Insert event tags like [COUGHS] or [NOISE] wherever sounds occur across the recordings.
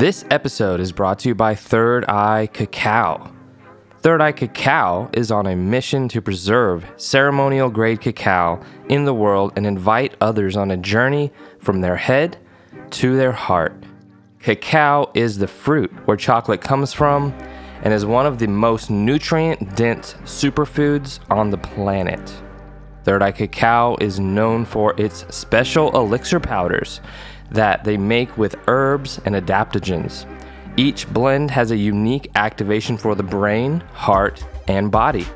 This episode is brought to you by Third Eye Cacao. Third Eye Cacao is on a mission to preserve ceremonial grade cacao in the world and invite others on a journey from their head to their heart. Cacao is the fruit where chocolate comes from and is one of the most nutrient dense superfoods on the planet. Third Eye Cacao is known for its special elixir powders that they make with herbs and adaptogens. Each blend has a unique activation for the brain, heart, and body.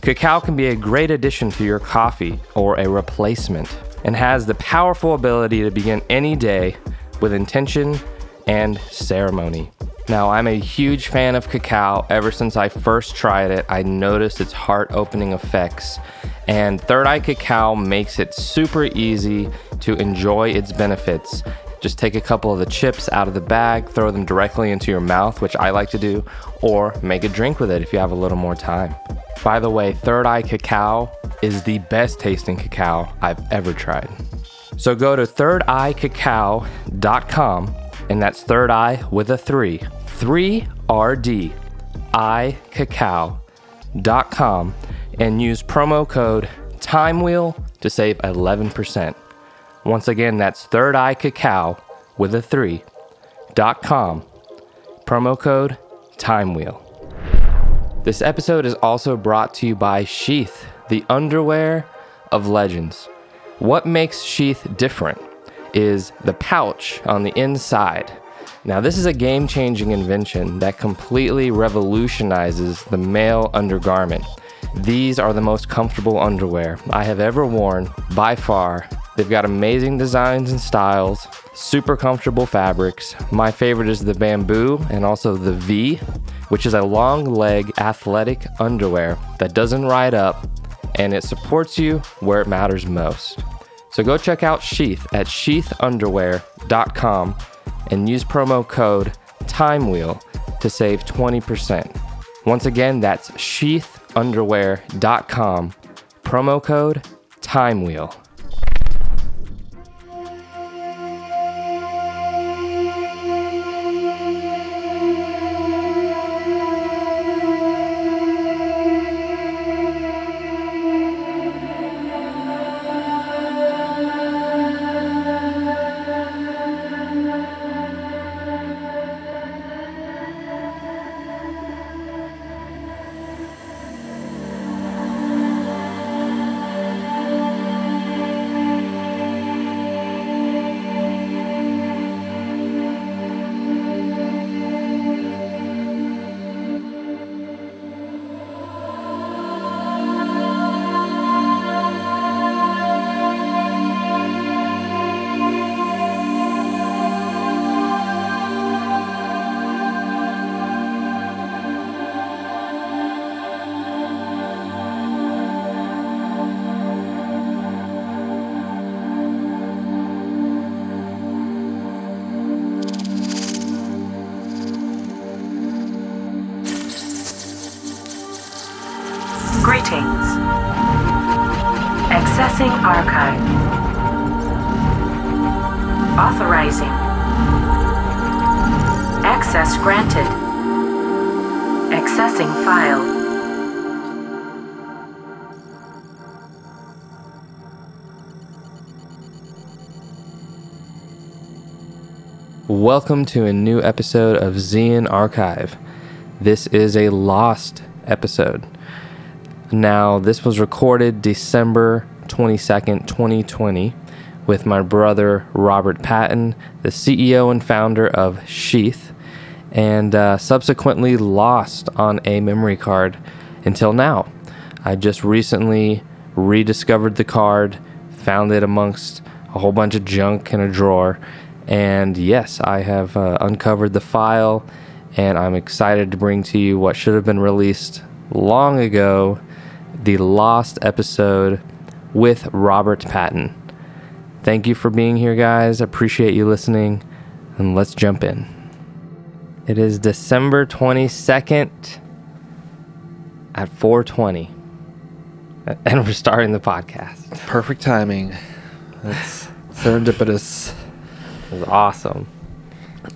Cacao can be a great addition to your coffee or a replacement and has the powerful ability to begin any day with intention and ceremony. Now, I'm a huge fan of cacao. Ever since I first tried it, I noticed its heart opening effects. And Third Eye Cacao makes it super easy to enjoy its benefits. Just take a couple of the chips out of the bag, throw them directly into your mouth, which I like to do, or make a drink with it if you have a little more time. By the way, Third Eye Cacao is the best tasting cacao I've ever tried. So go to thirdeyecacao.com, and that's third eye with a three, 3RD icacao.com, and use promo code TIMEWHEEL to save 11%. Once again, that's Third Eye Cacao with a three dot com. Promo code TimeWheel. This episode is also brought to you by Sheath, the underwear of legends. What makes Sheath different is the pouch on the inside. Now, this is a game changing invention that completely revolutionizes the male undergarment. These are the most comfortable underwear I have ever worn by far They've got amazing designs and styles, super comfortable fabrics. My favorite is the bamboo and also the V, which is a long leg athletic underwear that doesn't ride up and it supports you where it matters most. So go check out Sheath at sheathunderwear.com and use promo code TIMEWHEEL to save 20%. Once again, that's sheathunderwear.com, promo code TIMEWHEEL. Welcome to a new episode of Zeon Archive. This is a lost episode. Now, this was recorded December 22nd, 2020, with my brother Robert Patton, the CEO and founder of Sheath, and uh, subsequently lost on a memory card until now. I just recently rediscovered the card, found it amongst a whole bunch of junk in a drawer, and yes, I have uh, uncovered the file, and I'm excited to bring to you what should have been released long ago the lost episode with Robert Patton. Thank you for being here, guys. Appreciate you listening, and let's jump in. It is December 22nd at 4:20. And we're starting the podcast. Perfect timing. That's serendipitous. It was awesome.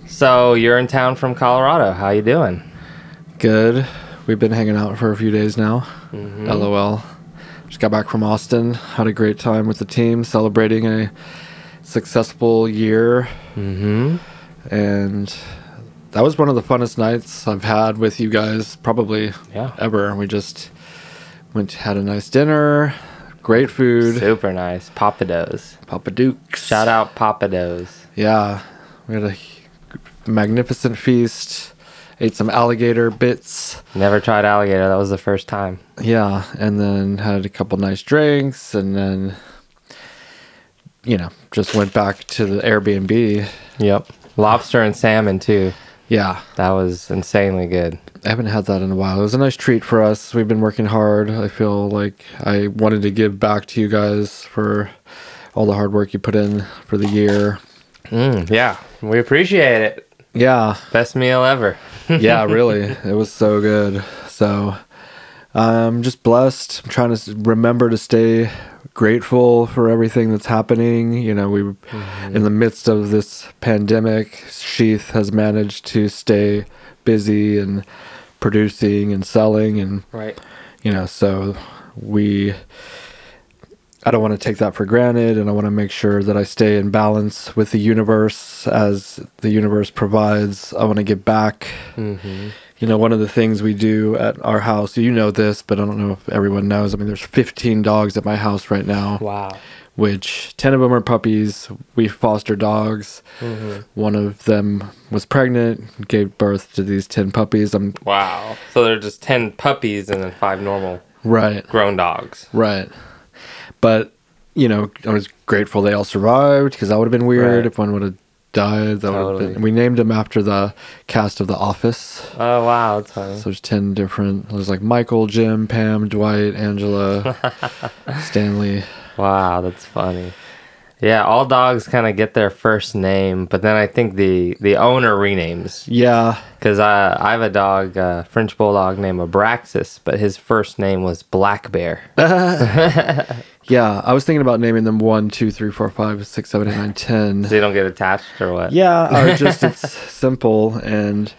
So you're in town from Colorado. How you doing? Good. We've been hanging out for a few days now. Mm-hmm. LOL. Just got back from Austin. Had a great time with the team, celebrating a successful year. Mm-hmm. And that was one of the funnest nights I've had with you guys, probably Yeah. ever. We just went, had a nice dinner, great food, Super nice. Papados. Papa Dukes. Shout out Papados. Yeah, we had a magnificent feast. Ate some alligator bits. Never tried alligator. That was the first time. Yeah, and then had a couple nice drinks, and then, you know, just went back to the Airbnb. Yep. Lobster and salmon too. Yeah, That was insanely good. I haven't had that in a while. It was a nice treat for us. We've been working hard. I feel like I wanted to give back to you guys for all the hard work you put in for the year. Mm, yeah. We appreciate it. Yeah, Best meal ever. [LAUGHS] yeah, really. It was so good. So I'm just blessed. I'm trying to remember to stay grateful for everything that's happening. You know, we in the midst of this pandemic, Sheath has managed to stay busy and producing and selling and Right. you know, so we I don't want to take that for granted and I want to make sure that I stay in balance with the universe as the universe provides. I want to give back. Mm-hmm. You know, one of the things we do at our house, you know this, but I don't know if everyone knows. I mean, there's 15 dogs at my house right now, Wow. which 10 of them are puppies. We foster dogs. Mm-hmm. One of them was pregnant, gave birth to these 10 puppies. I'm Wow. So there are just 10 puppies and then five normal right. grown dogs. Right. But, you know, I was grateful they all survived because that would have been weird Right. if one would have died. That would have Totally. been. We named them after the cast of The Office. Oh, wow. That's funny. So there's 10 different. There's like Michael, Jim, Pam, Dwight, Angela, [LAUGHS] Stanley. Wow, that's funny. Yeah, all dogs kind of get their first name, but then I think the the owner renames Yeah. because I I have a dog, uh, French bulldog named Abraxas, but his first name was Black Bear. [LAUGHS] [LAUGHS] Yeah. I was thinking about naming them 1, 2, 3, 4, 5, 6, 7, 8, 9, 10. So they don't get attached or what? Yeah, or [LAUGHS] just it's simple and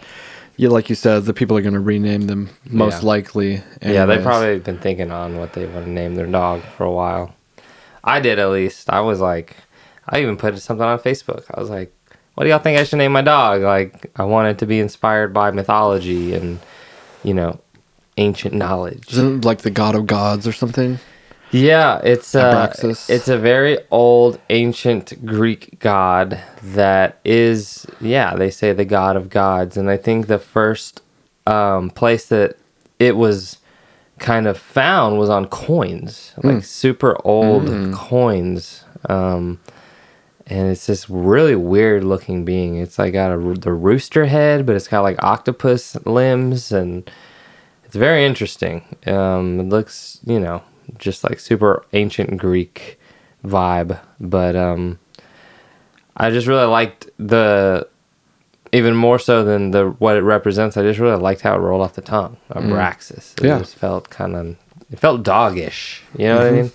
you like you said, the people are going to rename them most Yeah. likely. Yeah, they've probably been thinking on what they want to name their dog for a while. I did at least. I was like, I even put something on Facebook. I was like, what do y'all think I should name my dog? Like, I want it to be inspired by mythology and, you know, ancient knowledge. Isn't it like the god of gods or something? Yeah, it's uh, Abraxas. it's a very old ancient Greek god that is yeah, they say the god of gods and I think the first um, place that it was kind of found was on coins, like super old coins. Um, and it's this really weird looking being. It's like got a, the rooster head, but it's got like octopus limbs and it's very interesting. Um, it looks, you know, just like super ancient Greek vibe, but um, I just really liked the even more so than the what it represents. I just really liked how it rolled off the tongue. Abraxas. Mm. It Yeah. just felt kind of it felt doggish. You know what I mm-hmm. mean?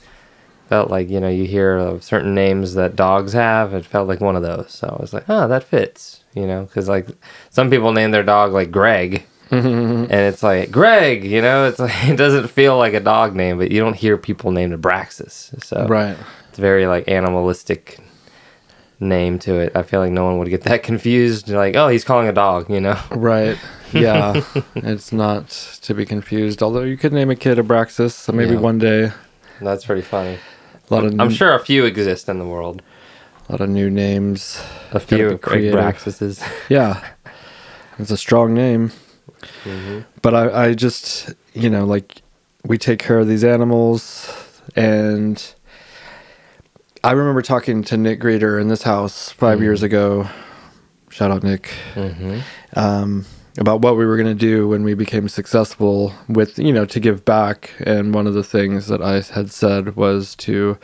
Felt like you know you hear of certain names that dogs have. It felt like one of those. So I was like, oh, that fits. You know, because like some people name their dog like Greg, Mm-hmm. and it's like Greg. You know, it's like [LAUGHS] it doesn't feel like a dog name, but you don't hear people named Abraxas. So Right. it's very like animalistic name to it. I feel like no one would get that [LAUGHS] confused. Like, oh, he's calling a dog. You know? Right. [LAUGHS] Yeah. it's not to be confused. Although you could name a kid Abraxas, so maybe Yeah. one day. That's pretty funny. A lot of I'm sure a few exist in the world. a lot of new names. A few. Abraxases. Yeah. It's a strong name. Mm-hmm. But I, I just, you know, like we take care of these animals and I remember talking to Nick Greeter in this house 5 years ago. Shout out Nick. Mm-hmm. um, about what we were going to do when we became successful with, you know, to give back. And one of the things that I had said was to,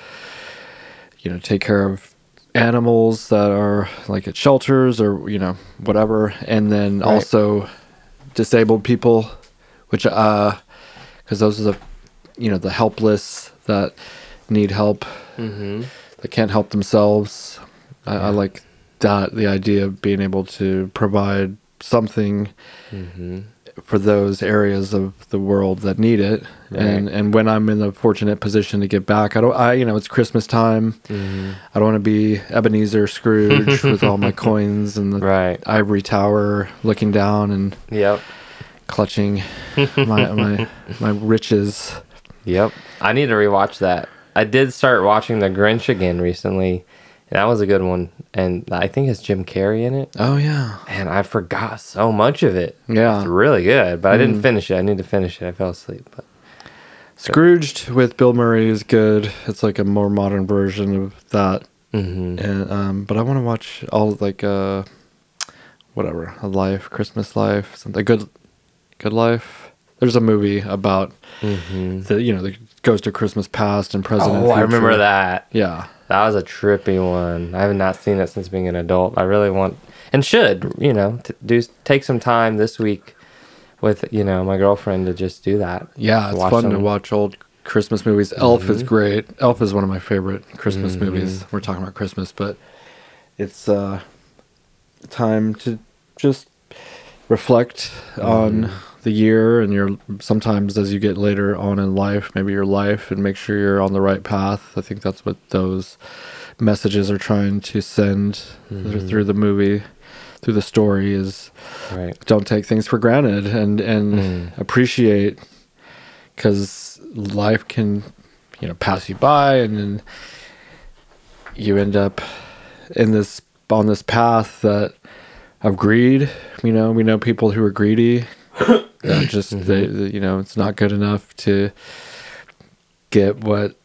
you know, take care of animals that are like at shelters or, you know, whatever. And then Right. also disabled people, which, uh, because those are the, you know, the helpless that need help, Mm-hmm. that can't help themselves. I, I like that the idea of being able to provide something for those areas of the world that need it and and when i'm in the fortunate position to give back i don't i you know it's christmas time mm-hmm. i don't want to be ebenezer scrooge [LAUGHS] with all my coins and the Right. ivory tower looking down and Yep. clutching [LAUGHS] my my my riches Yep. I need to rewatch that. I did start watching The Grinch again recently. And that was a good one. And I think it's Jim Carrey in it. oh yeah And I forgot so much of it. Yeah. It's really good, but I didn't finish it. I need to finish it. I fell asleep. But Scrooged with Bill Murray is good. It's like a more modern version of that. Mhm. And um, but I want to watch all like uh, whatever a life, Christmas life, something good, good life. There's a movie about the you know that goes to Christmas past and present. and oh, I remember that. Yeah, That was a trippy one. I have not seen it since being an adult. I really want and should, you know, to do take some time this week with, you know, my girlfriend to just do that. yeah, it's Watch fun to watch old Christmas movies. Elf is mm-hmm. great. Elf is one of my favorite Christmas mm-hmm. movies. We're talking about Christmas, but it's uh, time to just reflect on mm-hmm. The year and your sometimes as you get later on in life, maybe your life, and make sure you're on the right path. I think that's what those messages are trying to send mm-hmm. through the movie, through the story is Right. don't take things for granted and and mm. appreciate because life can you know pass you by and then you end up in this on this path that of greed you know we know people who are greedy [COUGHS] just mm-hmm. they, they- you know it's not good enough to get what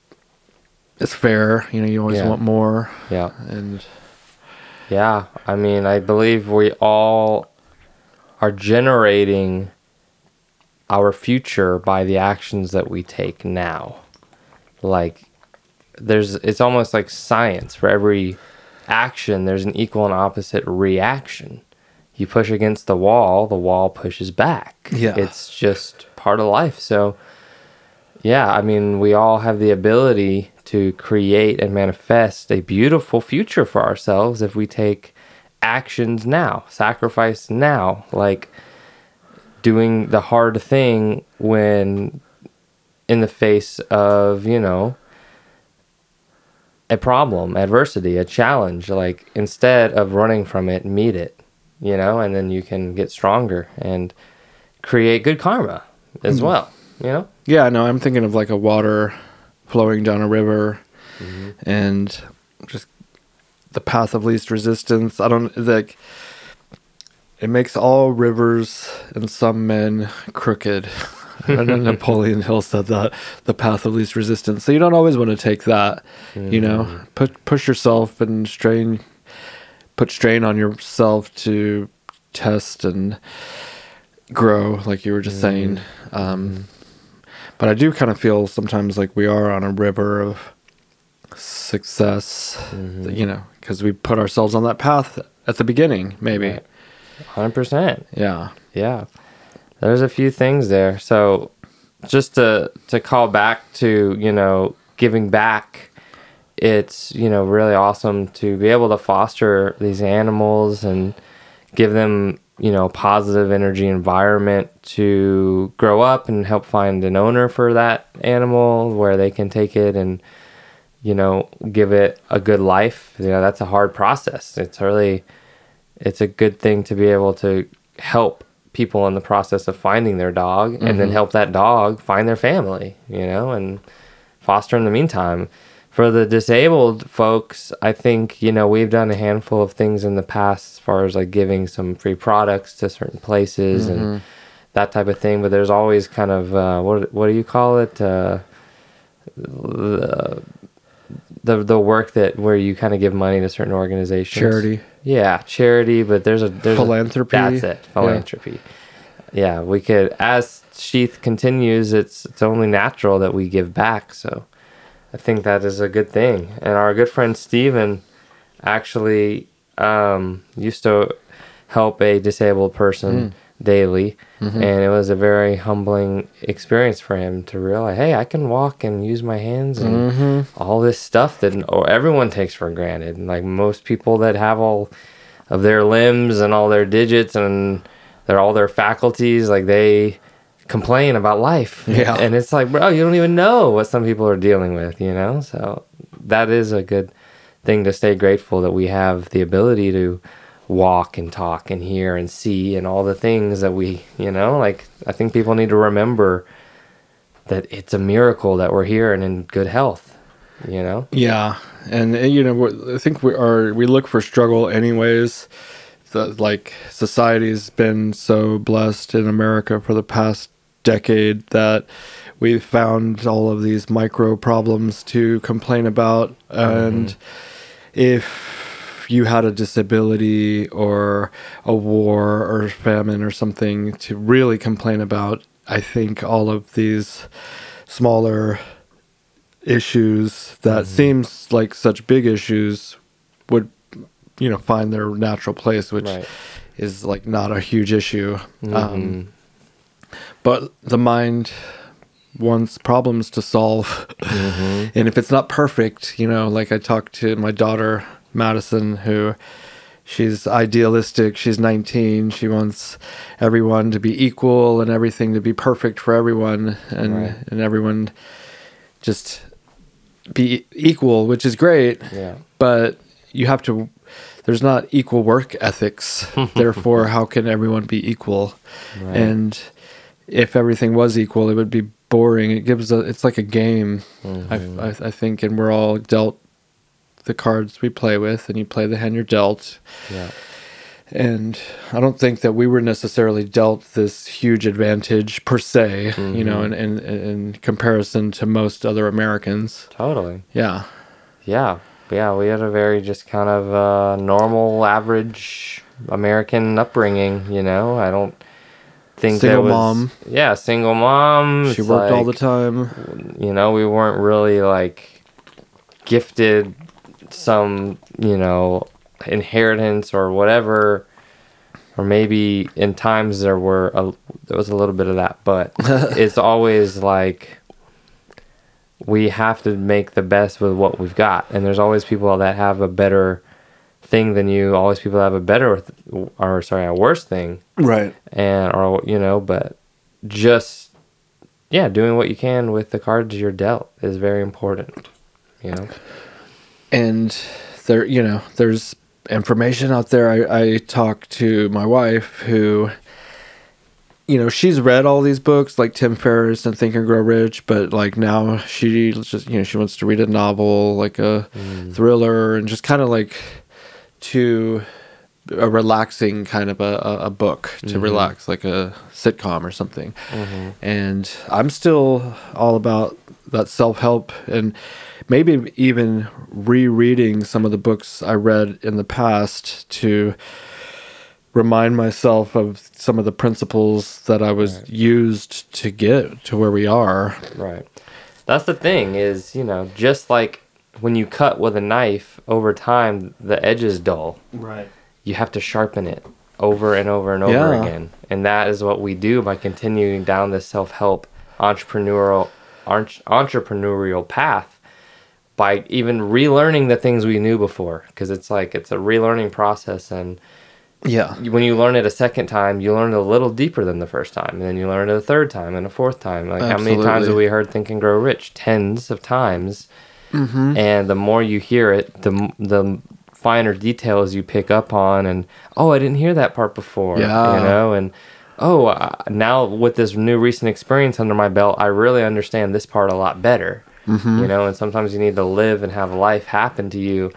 is fair you know you always Yeah. want more Yeah. and Yeah, I mean, I believe we all are generating our future by the actions that we take now. Like there's it's almost like science for every action there's an equal and opposite reaction. You push against the wall, the wall pushes back. Yeah. It's just part of life. So yeah, I mean, we all have the ability to create and manifest a beautiful future for ourselves if we take actions now, sacrifice now, like doing the hard thing when in the face of, you know, a problem, adversity, a challenge. Like instead of running from it, meet it, you know, and then you can get stronger and create good karma as mm-hmm. well, you know? Yeah, no, I'm thinking of like a water flowing down a river mm-hmm. and just the path of least resistance. I don't like it makes all rivers and some men crooked. [LAUGHS] I know Napoleon Hill said that the path of least resistance. So you don't always want to take that, you know. Mm-hmm. Put push yourself and strain put strain on yourself to test and grow like you were just saying. Mm-hmm. Um mm-hmm. but I do kind of feel sometimes like we are on a river of success, mm-hmm. you know, because we put ourselves on that path at the beginning, maybe. Right. 100%. Yeah. Yeah. There's a few things there. So just to to call back to, you know, giving back, it's, you know, really awesome to be able to foster these animals and give them, you know, positive energy environment to grow up and help find an owner for that animal where they can take it and you know, give it a good life. You know, that's a hard process. It's really it's a good thing to be able to help people in the process of finding their dog and then mm-hmm. help that dog find their family, you know, and foster in the meantime. For the disabled folks, I think, you know, we've done a handful of things in the past as far as like giving some free products to certain places and that type of thing, but there's always kind of uh, what what do you call it? Uh, the, the the work that where you kind of give money to certain organizations. Charity. Yeah, charity, but there's a there's a- Philanthropy. that's it, philanthropy. Yeah. we could as Sheath continues, it's it's only natural that we give back. So think that is a good thing. And our good friend Steven actually um, used to help a disabled person hmm. daily. Mm-hmm. And it was a very humbling experience for him to realize, hey, I can walk and use my hands and mm-hmm. all this stuff that or oh, everyone takes for granted. And like most people that have all of their limbs and all their digits and their all their faculties, like they complain about life. Yeah. And it's like, bro, you don't even know what some people are dealing with, you know? So that is a good thing to stay grateful that we have the ability to walk and talk and hear and see and all the things that we, you know, like I think people need to remember that it's a miracle that we're here and in good health, you know? Yeah, and uh, you know, I think we are we look for struggle anyways. The, like society's been so blessed in America for the past decade that we've found all of these micro problems to complain about, and mm-hmm. if you had a disability or a war or famine or something to really complain about, I think all of these smaller issues that mm-hmm. seems like such big issues would you know find their natural place which Right. is like not a huge issue. Um, mm-hmm. But the mind wants problems to solve mm-hmm. and if it's not perfect you know like i talked to my daughter madison who she's idealistic she's 19 she wants everyone to be equal and everything to be perfect for everyone and Right. and everyone just be equal which is great Yeah. but you have to there's not equal work ethics [LAUGHS] therefore how can everyone be equal Right. and if everything was equal it would be boring it gives a it's like a game I, I, I think and we're all dealt the cards we play with and you play the hand you're dealt Yeah. and I don't think that we were necessarily dealt this huge advantage per se, you know, in, in in comparison to most other Americans. Totally. Yeah, Yeah, yeah, we had a very just kind of uh, normal, average American upbringing. You know, I don't think Single was, mom. Yeah, single mom. she worked all the time. You know, we weren't really like gifted some, you know, inheritance or whatever. Or maybe in times there were a, there was a little bit of that, but [LAUGHS] it's always like we have to make the best with what we've got. And there's always people that have a better thing than you. Always people have a better, or sorry, a worse thing, Right. and or you know, but just yeah, doing what you can with the cards you're dealt is very important. You know. and there you know there's information out there I, I talk to my wife who you know she's read all these books like tim ferriss and think and grow rich but like now she just you know she wants to read a novel like a mm. thriller and just kind of like to a relaxing kind of a, a, a book to mm-hmm. relax like a sitcom or something. Mm-hmm. And i'm still all about that self-help and maybe even rereading some of the books i read in the past to remind myself of some of the principles that i was used to get to where we are. Right. That's the thing is, you know, just like when you cut with a knife over time, the edge is dull. right You have to sharpen it over and over and over Yeah. again. And that is what we do by continuing down this self-help entrepreneurial entrepreneurial path by even relearning the things we knew before because it's like it's a relearning process and yeah when you learn it a second time, you learn it a little deeper than the first time, and then you learn it a third time and a fourth time. Like how many times have we heard "Think and Grow Rich"? Tens of times. Mm-hmm. And the more you hear it, the the finer details you pick up on, and oh, I didn't hear that part before. Yeah. you know, and oh, uh, now with this new recent experience under my belt, I really understand this part a lot better. Mm-hmm. You know, and sometimes you need to live and have life happen to you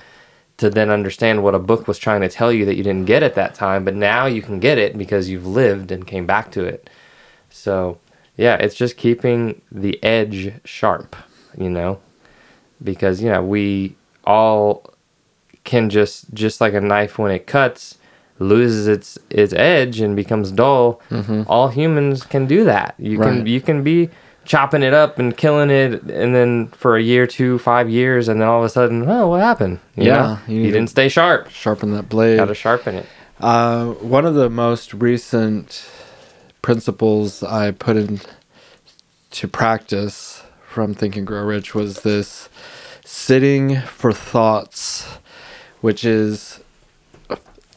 to then understand what a book was trying to tell you that you didn't get at that time, but now you can get it because you've lived and came back to it. So, yeah, it's just keeping the edge sharp, you know, because, you know, we all can just, just like a knife when it cuts, loses its its edge and becomes dull. All humans can do that. You Right. can you can be chopping it up and killing it, and then for a year, two, five years, and then all of a sudden, oh, what happened? You Yeah, know? you you, didn't stay sharp. sharpen that blade Got to sharpen it. Uh, one of the most recent principles I put in to practice from Think and Grow Rich was this sitting for thoughts, which is,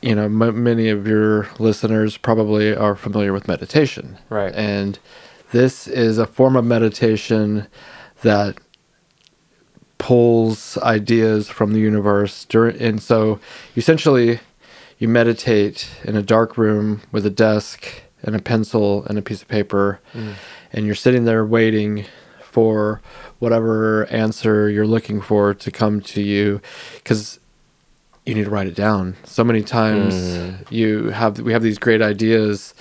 you know, m- many of your listeners probably are familiar with meditation. Right. And this is a form of meditation that pulls ideas from the universe during and so essentially you meditate in a dark room with a desk and a pencil and a piece of paper mm. and you're sitting there waiting for whatever answer you're looking for to come to you because you need to write it down. So many times you have we have these great ideas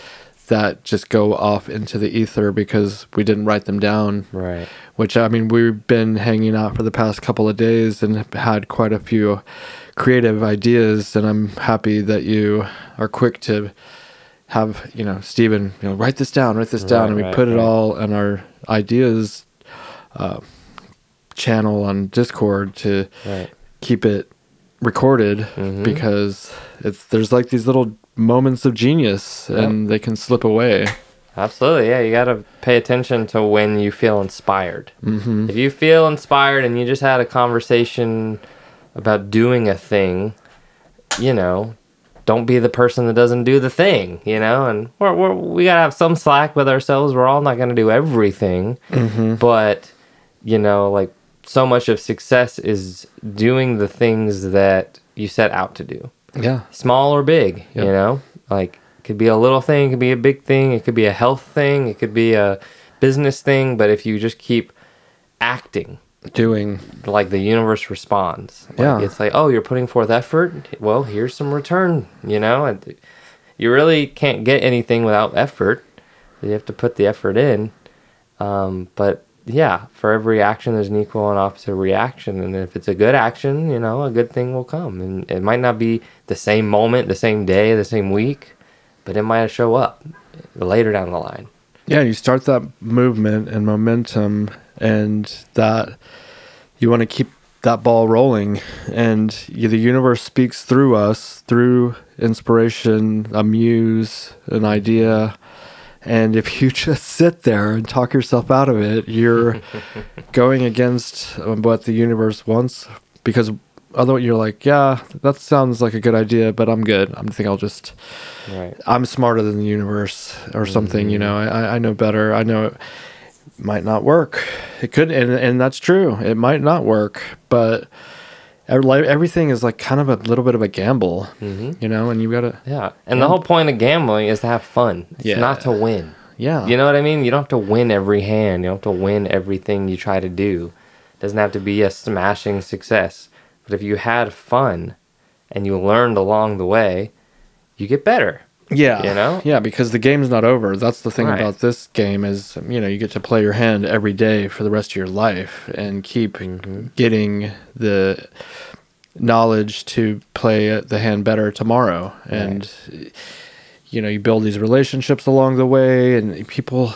that just go off into the ether because we didn't write them down. Right. which I mean we've been hanging out for the past couple of days and had quite a few creative ideas and I'm happy that you are quick to have you know Stephen you know write this down write this down. Right, and we right, put it right. all in our ideas uh, channel on Discord to keep it recorded Mhm. because it's there's like these little moments of genius and they can slip away Absolutely. Yeah, you got to pay attention to when you feel inspired. hmm If you feel inspired and you just had a conversation about doing a thing, you know, don't be the person that doesn't do the thing, you know? And we're, we're, we got to have some slack with ourselves. We're all not going to do everything. hmm But, you know, like so much of success is doing the things that you set out to do. Yeah. Small or big you know? Like it could be a little thing it could be a big thing it could be a health thing it could be a business thing but if you just keep acting doing. like the universe responds. Like Yeah. it's like oh you're putting forth effort? Well here's some return you know? And you really can't get anything without effort. You have to put the effort in. Um, but yeah for every action there's an equal and opposite reaction and if it's a good action you know a good thing will come and it might not be the same moment the same day the same week but it might show up later down the line Yeah, you start that movement and momentum, and that you want to keep that ball rolling. And the universe speaks through us, through inspiration, a muse, an idea. And if you [LAUGHS] just sit there and talk yourself out of it, you're [LAUGHS] going against um, what the universe wants. Because otherwise, you're like, yeah, that sounds like a good idea, but I'm good. I think I'll just right I'm smarter than the universe or something, you know. I, I know better. I know it might not work. It could, and, and that's true. It might not work, but everything is like kind of a little bit of a gamble, mm-hmm. you know, and you gotta, yeah and the whole point of gambling is to have fun it's Yeah. not to win yeah. You know what I mean? You don't have to win every hand. You don't have to win everything you try to do. It doesn't have to be a smashing success. But if you had fun and you learned along the way, you get better. Yeah. You know? Yeah, because the game's not over. That's the thing Right. about this game is, you know, you get to play your hand every day for the rest of your life and keep Mm-hmm. getting the knowledge to play the hand better tomorrow. And you know, you build these relationships along the way and people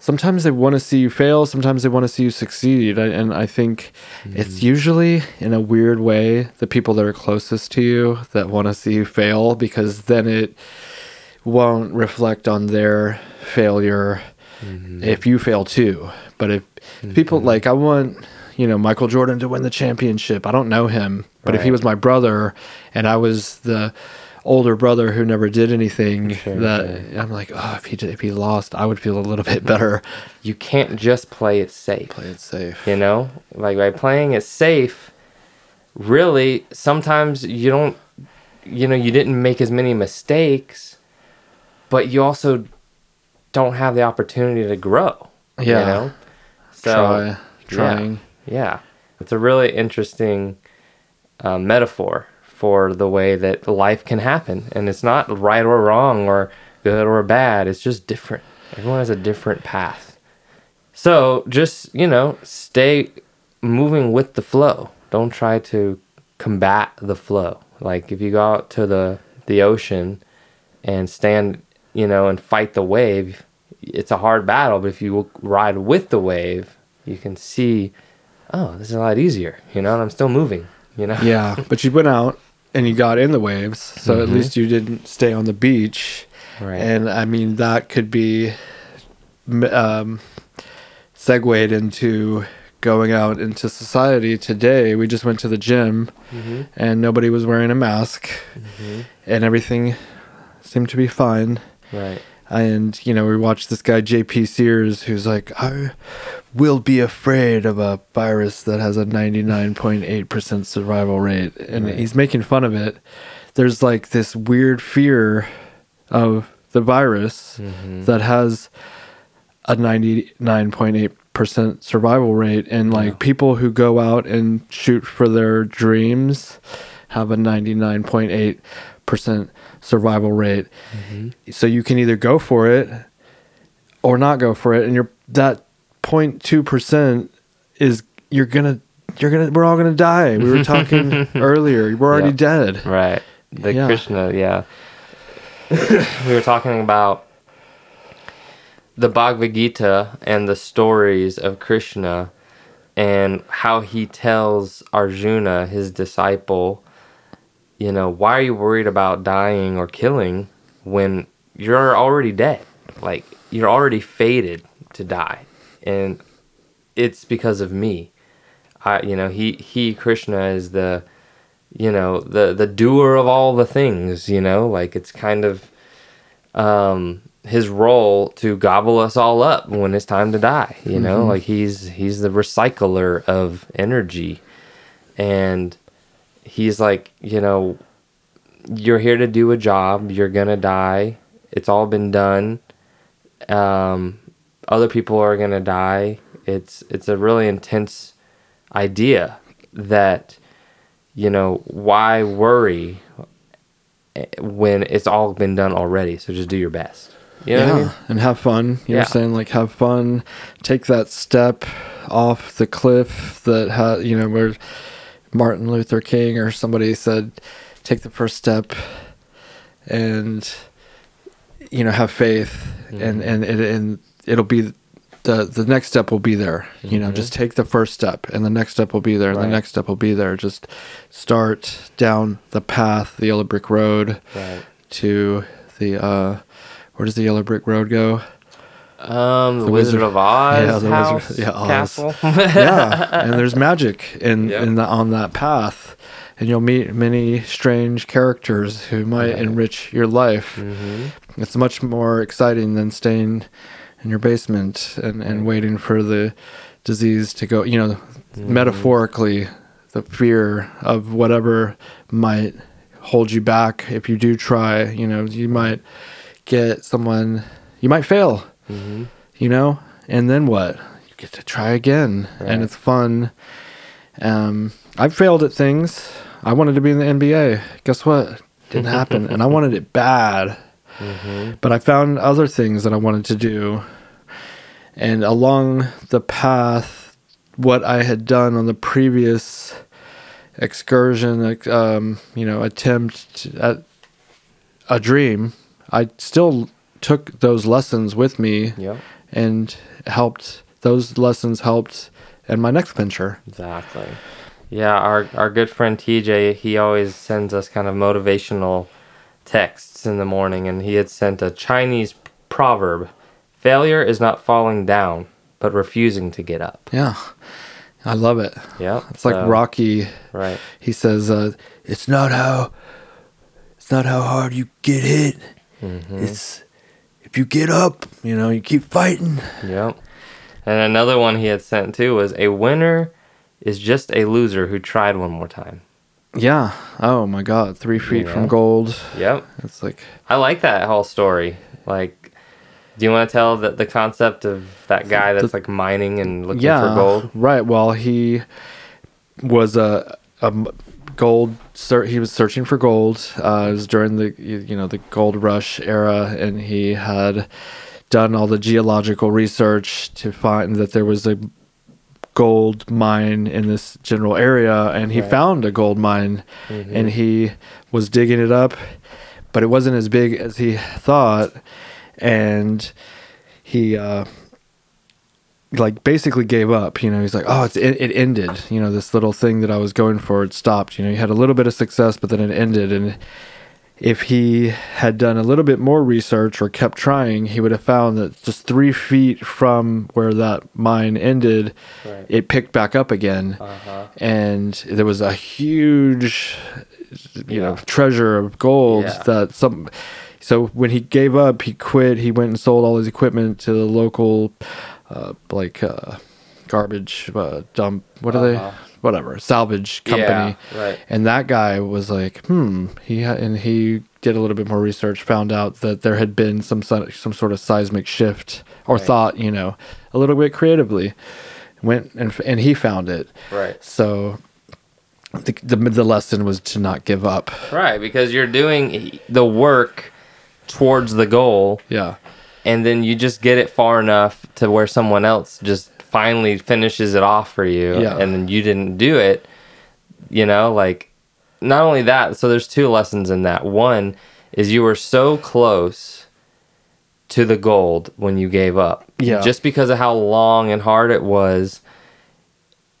sometimes they want to see you fail, sometimes they want to see you succeed. And I think it's usually in a weird way the people that are closest to you that want to see you fail because then it won't reflect on their failure mm-hmm. if you fail too. But if mm-hmm. people like, I want, you know, Michael Jordan to win the championship. I don't know him, but if he was my brother and I was the older brother who never did anything, Sure, that I'm like, oh, if he did, if he lost, I would feel a little bit better. You can't just play it safe. Play it safe. You know? Like by playing it safe, really, sometimes you don't, you know, you didn't make as many mistakes, but you also don't have the opportunity to grow. Yeah. You know? So, Try, trying. Yeah. It's a really interesting uh, metaphor for the way that life can happen. And it's not right or wrong or good or bad. It's just different. Everyone has a different path. So just, you know, stay moving with the flow. Don't try to combat the flow. Like if you go out to the, the ocean and stand, you know, and fight the wave, it's a hard battle. But if you ride with the wave, you can see, oh, this is a lot easier, you know, and I'm still moving, you know? Yeah, but you went out and you got in the waves, so Mm-hmm. at least you didn't stay on the beach. Right. And I mean, that could be um, segued into going out into society today. We just went to the gym and nobody was wearing a mask and everything seemed to be fine. Right. And, you know, we watched this guy, JP Sears, who's like, I will be afraid of a virus that has a 99.8% survival rate. And Right. he's making fun of it. There's like this weird fear of the virus mm-hmm. that has a 99.8% survival rate. And like Yeah. people who go out and shoot for their dreams have a 99.8% survival rate. Mm-hmm. So you can either go for it or not go for it. And you're that 0.2% is you're gonna you're gonna we're all gonna die. We were talking [LAUGHS] earlier. We're already Yeah. dead. Right. The Yeah. Krishna, yeah. [COUGHS] we were talking about the Bhagavad Gita and the stories of Krishna and how he tells Arjuna, his disciple, you know, why are you worried about dying or killing when you're already dead? Like, you're already fated to die. And it's because of me. I, you know, he, he, Krishna, is the, you know the the doer of all the things you know like it's kind of um his role to gobble us all up when it's time to die you know like he's he's the recycler of energy and he's like you know you're here to do a job you're gonna die it's all been done um other people are gonna die it's it's a really intense idea that you know, why worry when it's all been done already? So just do your best. You know yeah, I mean? and have fun. You're Yeah. saying like have fun, take that step off the cliff that ha you know where Martin Luther King or somebody said, take the first step, and you know have faith, and and it and it'll be the the next step will be there. You know, just take the first step, and the next step will be there, and Right. the next step will be there. Just start down the path, the yellow brick road Right. to the uh where does the yellow brick road go Um, the, The Wizard, Wizard- of Oz Yeah, the Wizard- yeah, Oz. castle. [LAUGHS] yeah and there's magic in Yep. in the, on that path and you'll meet many strange characters who might Right. enrich your life hmm it's much more exciting than staying in your basement and and waiting for the disease to go you know metaphorically the fear of whatever might hold you back if you do try you know you might get someone you might fail hmm you know? And then what? You get to try again. Right. and it's fun. Um i've failed at things. I wanted to be in the nba guess what? Didn't happen. And i wanted it bad. Hmm but i found other things that i wanted to do. And along the path what i had done on the previous excursion um, you know attempt at a dream i still took those lessons with me Yep. and helped those lessons helped in my next venture Exactly. Yeah, our our good friend TJ, he always sends us kind of motivational texts in the morning, and he had sent a Chinese proverb: "Failure is not falling down, but refusing to get up." yeah i love it Yeah. it's like rocky Right. he says uh, it's not how it's not how hard you get hit Mm-hmm. it's if you get up you know you keep fighting Yep. And another one he had sent too was a winner is just a loser who tried one more time. yeah oh my god three feet Yeah. from gold Yep. it's like I like that whole story. Like, do you want to tell the, the concept of that guy that's like mining and looking yeah for gold? right well he was a a gold ser- he was searching for gold uh, it was during the you know the gold rush era and he had done all the geological research to find that there was a gold mine in this general area and he Right. found a gold mine Mhm. and he was digging it up but it wasn't as big as he thought and he uh like basically gave up you know he's like oh it's it, it ended you know this little thing that i was going for it stopped you know he had a little bit of success but then it ended and if he had done a little bit more research or kept trying, he would have found that just three feet from where that mine ended, Right. it picked back up again, Uh-huh. and there was a huge, you know, treasure of gold Yeah. that some. So when he gave up, he quit. He went and sold all his equipment to the local, uh, like uh, garbage uh, dump. What are Uh-huh. they? Whatever salvage company. Yeah, right. And that guy was like, hmm. He ha- and he did a little bit more research, found out that there had been some so- some sort of seismic shift, or Right. thought, you know, a little bit creatively. Went and f- and he found it. Right. So the, the the lesson was to not give up. Right, because you're doing the work towards the goal, Yeah. And then you just get it far enough to where someone else just finally finishes it off for you, Yeah. and then you didn't do it. You know, like not only that. So there's two lessons in that. One is you were so close to the gold when you gave up. Yeah. Just because of how long and hard it was,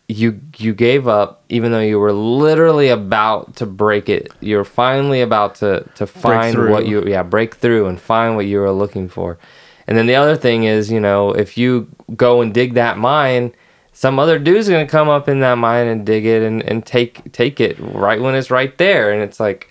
you you gave up even though you were literally about to break it. you're finally about to to find what you yeah, break through and find what you were looking for. And then the other thing is, you know, if you go and dig that mine, some other dude's gonna come up in that mine and dig it and, and take take it right when it's right there. And it's like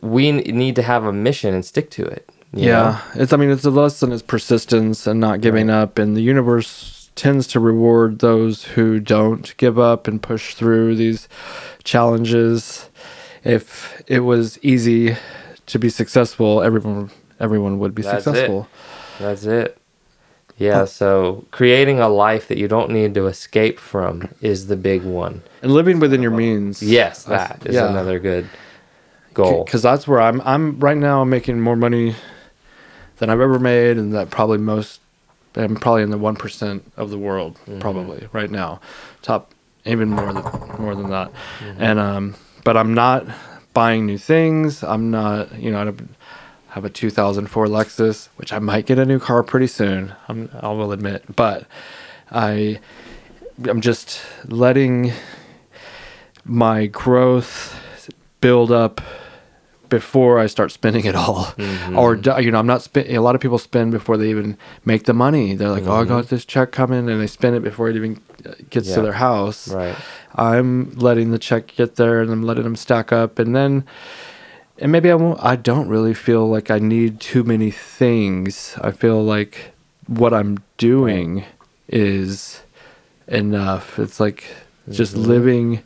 we need to have a mission and stick to it. Yeah, it's. I mean, it's a lesson is persistence and not giving up, and the universe tends to reward those who don't give up and push through these challenges. If it was easy to be successful, everyone everyone would be That's it. successful. That's it. Yeah, so creating a life that you don't need to escape from is the big one. And living within your means. Yes, I- that is yeah. another good goal. because that's where I'm. I'm right now. I'm making more money than I've ever made, and that probably most. I'm probably in the one percent of the world, Mm-hmm. probably right now, top even more than more than that, Mm-hmm. and um. But I'm not buying new things. I'm not. You know, I don't have a 2004 Lexus, which I might get a new car pretty soon. I'm, I will admit, but I. I'm just letting my growth build up before I start spending it all. Mm-hmm. Or you know, I'm not spend. A lot of people spend before they even make the money. They're like, "Oh, I mm-hmm. got this check coming," and they spend it before it even uh, gets Yeah. to their house. Right. I'm letting the check get there, and I'm letting them stack up, and then. And maybe I won't. I don't really feel like I need too many things. I feel like what I'm doing is enough. It's like just mm-hmm. living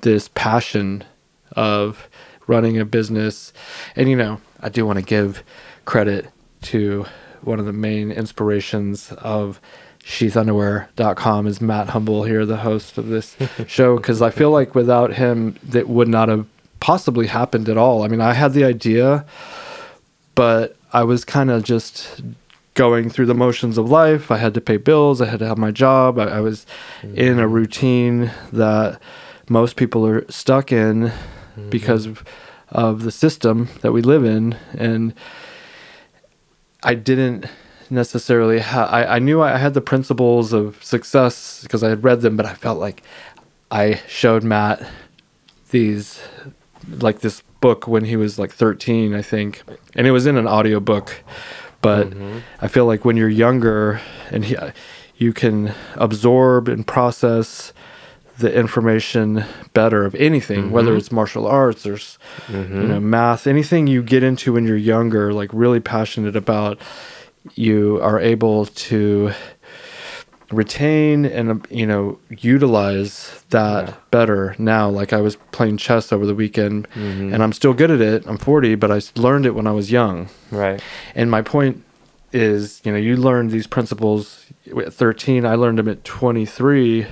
this passion of running a business. And, you know, I do want to give credit to one of the main inspirations of sheathunderwear.com is Matt Humble here, the host of this [LAUGHS] show, because I feel like without him, that would not have possibly happened at all. I mean, I had the idea, but I was kind of just going through the motions of life. I had to pay bills. I had to have my job. I, I was in a mm-hmm. routine that most people are stuck in Mm-hmm. because of, of the system that we live in. And I didn't necessarily ha- I, I knew I had the principles of success because I had read them, but I felt like I showed Matt these like this book when he was like 13 i think and it was in an audiobook but mm-hmm. i feel like when you're younger and he, you can absorb and process the information better of anything whether mm-hmm. it's martial arts or s- you know mm-hmm. math anything you get into when you're younger like really passionate about you are able to retain and um, you know utilize that Yeah. better now. Like i was playing chess over the weekend mm-hmm. and i'm still good at it. I'm 40 but i learned it when i was young. Right. and my point is you know you learned these principles at 13 i learned them at 23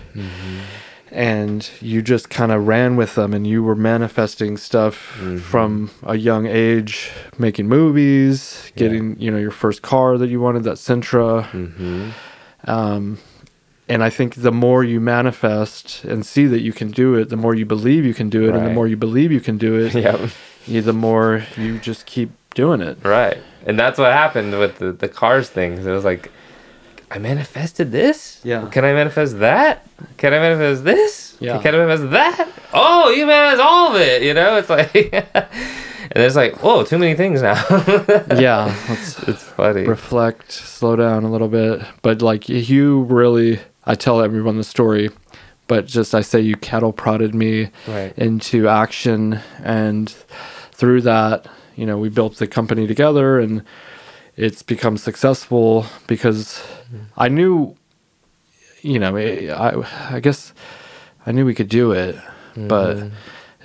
and you just kind of ran with them and you were manifesting stuff from a young age making movies getting you know your first car that you wanted that Sentra Mm-hmm. um, and I think the more you manifest and see that you can do it, the more you believe you can do it, and the more you believe you can do it, [LAUGHS] Yep. you, the more you just keep doing it. Right. And that's what happened with the, the cars things. It was like, I manifested this? Yeah. Can I manifest that? Can I manifest this? Yeah. Can I manifest that? Oh, you manifest all of it. You know, it's like, [LAUGHS] and it's like, whoa, too many things now. [LAUGHS] yeah, it's funny. reflect, slow down a little bit. But like you really, I tell everyone the story, but just I say you cattle prodded me Right. into action, and through that, you know, we built the company together, and it's become successful because I knew, you know, eh, I I guess I knew we could do it, but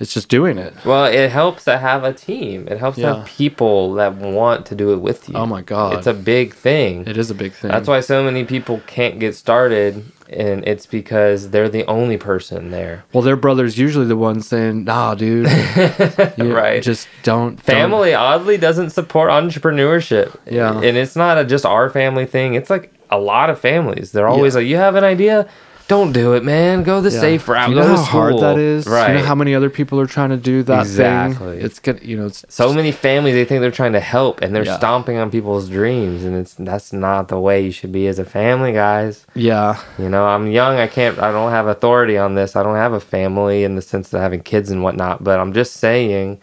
it's just doing it. Well, it helps to have a team. It helps to have people that want to do it with you. Oh my God. It's a big thing. It is a big thing. That's why so many people can't get started, and it's because they're the only person there. Well, their brother's usually the one saying, "Nah, dude, [LAUGHS] Right. Just don't." don't." Family oddly doesn't support entrepreneurship. Yeah. and it's not a, just our family thing. It's like a lot of families. They're always Yeah. like, "You have an idea? Don't do it, man. Go the Yeah. safe route. Do you know how hard that is? Right. You know how many other people are trying to do that Exactly. thing? It's good. You know, it's so many families they think they're trying to help and they're Yeah. stomping on people's dreams and it's that's not the way you should be as a family guys yeah, you know i'm young i can't i don't have authority on this i don't have a family in the sense of having kids and whatnot but i'm just saying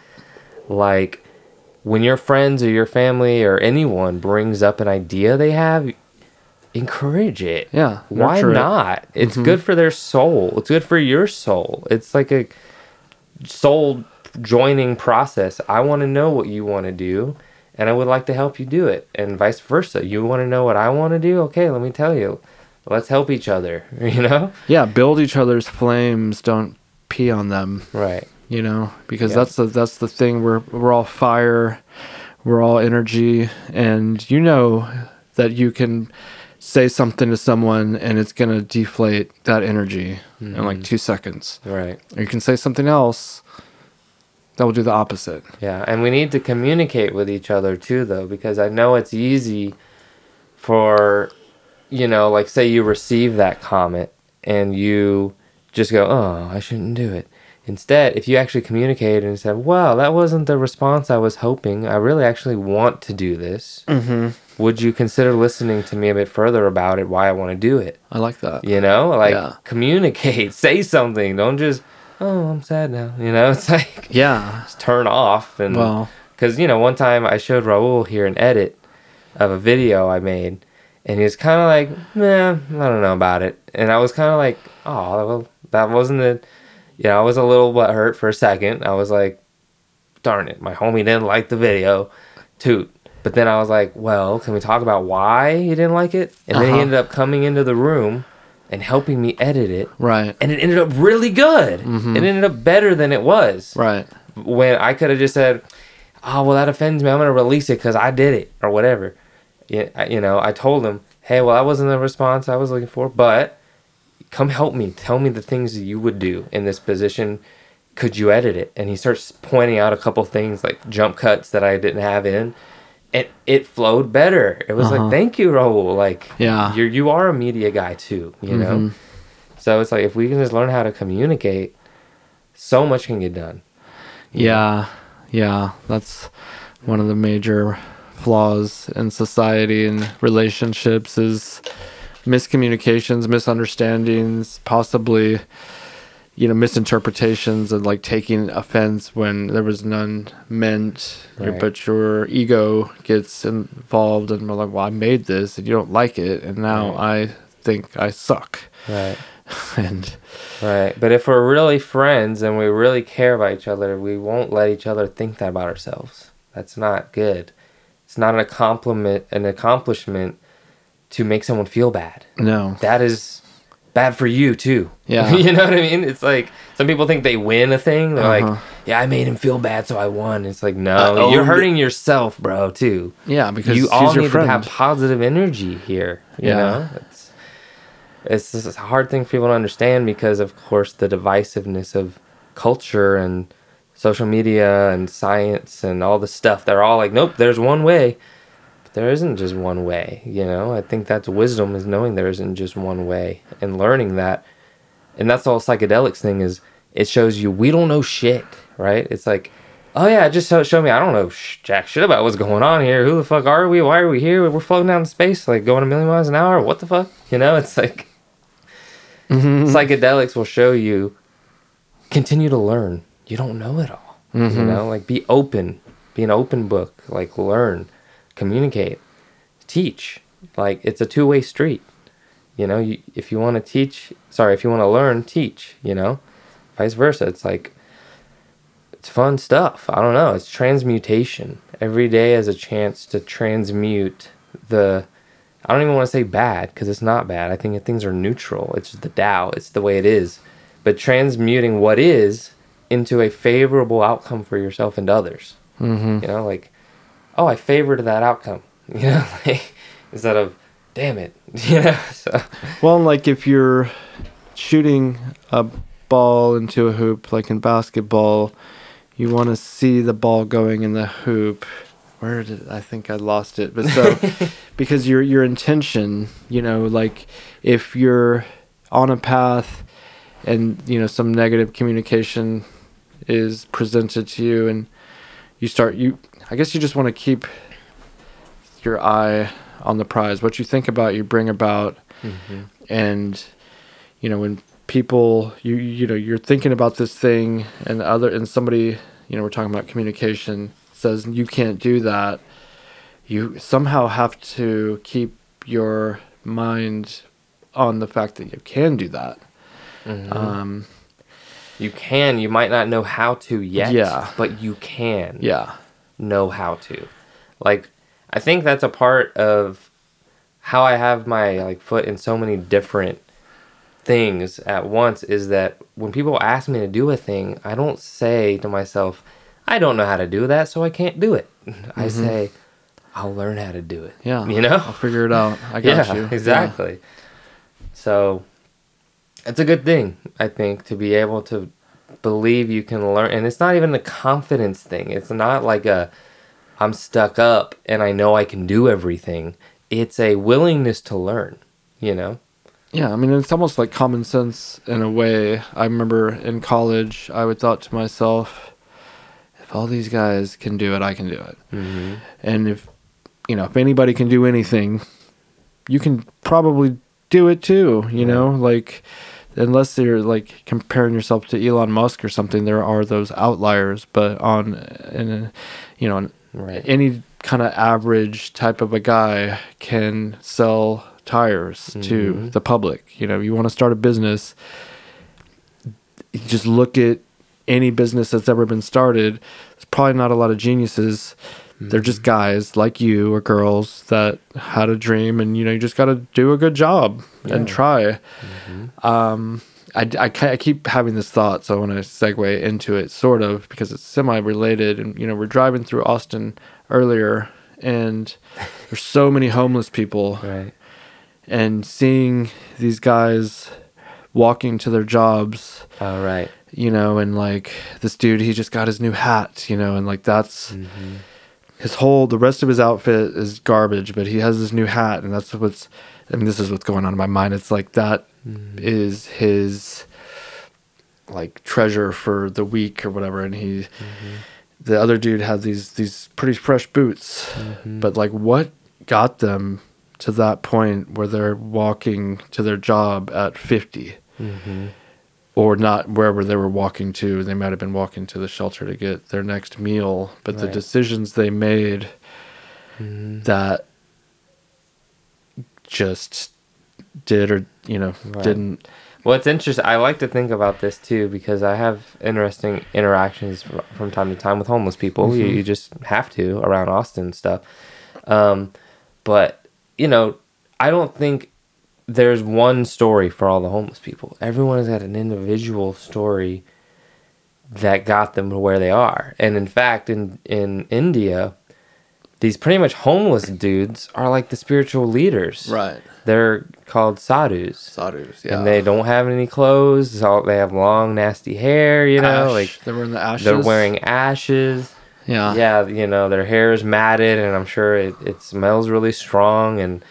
like when your friends or your family or anyone brings up an idea they have encourage it Yeah, why nurture it. Mm-hmm. not it's good for their soul it's good for your soul it's like a soul joining process. I want to know what you want to do, and I would like to help you do it, and vice versa. You want to know what I want to do? Okay, let me tell you. Let's help each other. [LAUGHS] You know, yeah. Build each other's flames. Don't pee on them. right? You know, because Yeah. that's the that's the thing. We're we're all fire. We're all energy, and you know that you can say something to someone and it's gonna deflate that energy in Mm-hmm. like two seconds. Right. Or you can say something else that will do the opposite. Yeah, and we need to communicate with each other too, though, because I know it's easy for, you know, like say you receive that comment and you just go, oh, I shouldn't do it. Instead, if you actually communicated and said, well, that wasn't the response I was hoping, I really actually want to do this, Mm-hmm. Would you consider listening to me a bit further about it, why I want to do it? I like that. You know, like Yeah. communicate, [LAUGHS] say something. Don't just, oh, I'm sad now. You know, it's like, Yeah. just turn off and Well, because you know one time i showed raul here an edit of a video i made and he was kind of like nah i don't know about it and i was kind of like oh well that wasn't it you know i was a little hurt for a second i was like darn it my homie didn't like the video toot but then i was like well can we talk about why he didn't like it and then he Uh-huh. ended up coming into the room and helping me edit it right. and it ended up really good Mhm. it ended up better than it was Right. when I could have just said, "Oh, well, that offends me. I'm gonna release it because I did it or whatever." Yeah, you know, I told him, "Hey, well, that wasn't the response I was looking for, but come help me. Tell me the things that you would do in this position. Could you edit it?" And he starts pointing out a couple things like jump cuts that I didn't have in. And it flowed better. It was Uh-huh. like, "Thank you, Raul. Like, Yeah. you're you are a media guy too, you know." Mhm. So it's like if we can just learn how to communicate, so much can get done. Yeah. Yeah. That's one of the major flaws in society and relationships is miscommunications, misunderstandings, possibly you know misinterpretations and like taking offense when there was none meant Right. but your ego gets involved and we're like well i made this and you don't like it and now i think i suck Right. [LAUGHS] and Right. But if we're really friends and we really care about each other, we won't let each other think that about ourselves. That's not good. It's not a compliment, an accomplishment to make someone feel bad. no That is bad for you too. [LAUGHS] Yeah. you know what I mean? It's like some people think they win a thing. They're Uh-huh. like, "Yeah, I made him feel bad, so I won." It's like, no, I you're hurting yourself, bro, too. yeah because you all need friend to have positive energy here. You Yeah. know, it's it's just a hard thing for people to understand because, of course, the divisiveness of culture and social media and science and all the stuff. They're all like, nope, there's one way. There isn't just one way. You know, I think that's wisdom is knowing there isn't just one way and learning that. And that's all psychedelics thing is. It shows you we don't know shit, right? It's like Oh yeah, just show, show me. I don't know sh- jack shit about what's going on here. Who the fuck are we? Why are we here? We're floating down in space, like going a million miles an hour. What the fuck? You know, it's like Mhm. psychedelics will show you. Continue to learn. You don't know it all. You Mhm. know, like be open be an open book like learn communicate teach. Like it's a two-way street. You know you, if you want to teach sorry if you want to learn teach you know? Vice versa. It's like it's fun stuff. I don't know. It's transmutation. Every day has a chance to transmute the i don't even want to say bad because it's not bad. I think things are neutral. It's just the Tao. it's the way it is. But transmuting what is into a favorable outcome for yourself and others. Mm-hmm. you know like oh i favored that outcome [LAUGHS] you know like instead of damn it [LAUGHS] you know so Well, like if you're shooting a ball into a hoop, like in basketball, you want to see the ball going in the hoop. Where did I think I lost it? But so [LAUGHS] because your your intention, you know, like if you're on a path and you know some negative communication is presented to you and you start you I guess you just want to keep your eye on the prize. What you think about, you bring about. And you know when people you you know you're thinking about this thing and other and somebody you know we're talking about communication says you can't do that you somehow have to keep your mind on the fact that you can do that. Um you can you might not know how to yet Yeah. but you can. Yeah know how to. Like I think that's a part of how I have my like foot in so many different things at once is that when people ask me to do a thing, I don't say to myself, I don't know how to do that, so I can't do it. [LAUGHS] I mm-hmm. say, I'll learn how to do it. yeah [LAUGHS] You know? i'll figure it out i [LAUGHS] got yeah, you exactly. So it's a good thing, I think, to be able to believe you can learn. And it's not even a confidence thing. It's not like a I'm stuck up and I know I can do everything. It's a willingness to learn, you know? Yeah, I mean, it's almost like common sense in a way. I remember in college, I would thought to myself, if all these guys can do it, I can do it. Mm-hmm. And if, you know, if anybody can do anything, you can probably do it too, you know? Like, unless you're like comparing yourself to Elon Musk or something, there are those outliers, but on, in you know, Right. any kind of average type of a guy can sell tires to Mhm. the public. You know, you want to start a business, just look at any business that's ever been started. There's probably not a lot of geniuses. They're just guys like you or girls that had a dream, and you know, you just got to do a good job and Yeah. try. Um, I, I, I keep having this thought, so I want to segue into it, sort of, because it's semi related. And, you know, we're driving through Austin earlier, and there's so many homeless people, [LAUGHS] Right. and seeing these guys walking to their jobs, All right. you know, and like this dude, he just got his new hat, you know, and like that's Mm-hmm. His whole, the rest of his outfit is garbage, but he has this new hat, and that's what's, I mean, this is what's going on in my mind. It's like that mm. is his like treasure for the week or whatever and he mm-hmm. the other dude had these these pretty fresh boots. Mm-hmm. But like what got them to that point where they're walking to their job at 50 Mm-hmm. Or not wherever they were walking to they might have been walking to the shelter to get their next meal but the decisions they made Mm-hmm. that just did or you know Right. didn't Well, it's interesting. I like to think about this too because I have interesting interactions from time to time with homeless people. You, you just have to around Austin and stuff. Um, but you know, I don't think there's one story for all the homeless people. Everyone has got an individual story that got them to where they are. And in fact, in in India, these pretty much homeless dudes are like the spiritual leaders. right They're called sadhus sadhus yeah and they don't have any clothes. So they have long, nasty hair. You know, Ash. like they were in the ashes they're wearing ashes. yeah Yeah, you know, their hair is matted, and I'm sure it, it smells really strong. And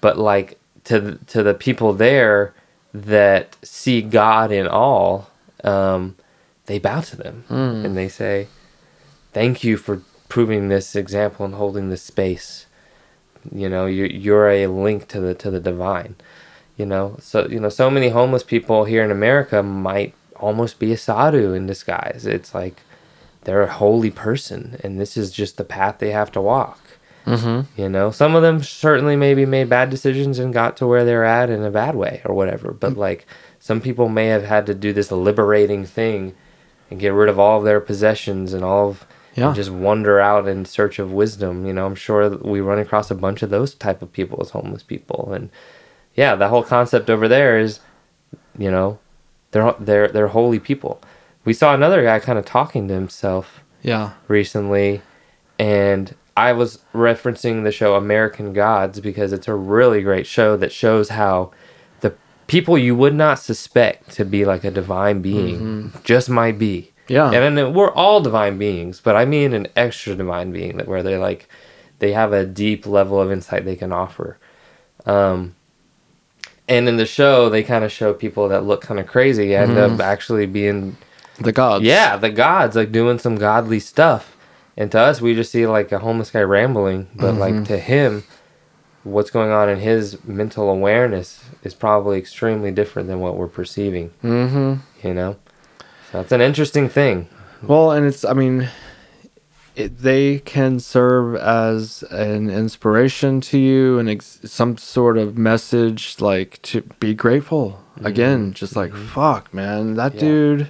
but like to the, to the people there that see God in all, um, they bow to them Hmm. and they say, "Thank you for proving this example and holding this space." You know, you're you're a link to the to the divine. You know, so you know, so many homeless people here in America might almost be a sadhu in disguise. It's like they're a holy person and this is just the path they have to walk. Mm-hmm. You know, some of them certainly maybe made bad decisions and got to where they're at in a bad way or whatever. But Mm. like some people may have had to do this liberating thing and get rid of all of their possessions and all of Yeah. just wander out in search of wisdom. You know, I'm sure we run across a bunch of those type of people as homeless people. And yeah, the whole concept over there is, you know, they're they're they're holy people. We saw another guy kind of talking to himself Yeah. recently and I was referencing the show American Gods because it's a really great show that shows how the people you would not suspect to be like a divine being just might be. Yeah. And then we're all divine beings, but I mean an extra divine being that where they like they have a deep level of insight they can offer. Um and in the show they kind of show people that look kind of crazy end up actually being The gods. yeah, the gods like doing some godly stuff. And to us, we just see like a homeless guy rambling. But like mm-hmm. to him, what's going on in his mental awareness is probably extremely different than what we're perceiving. Mm-hmm. You know, so it's an interesting thing. Well, and it's, I mean, it, they can serve as an inspiration to you and ex- some sort of message like to be grateful. Mm-hmm. Again, just like, mm-hmm. fuck, man, that Yeah. dude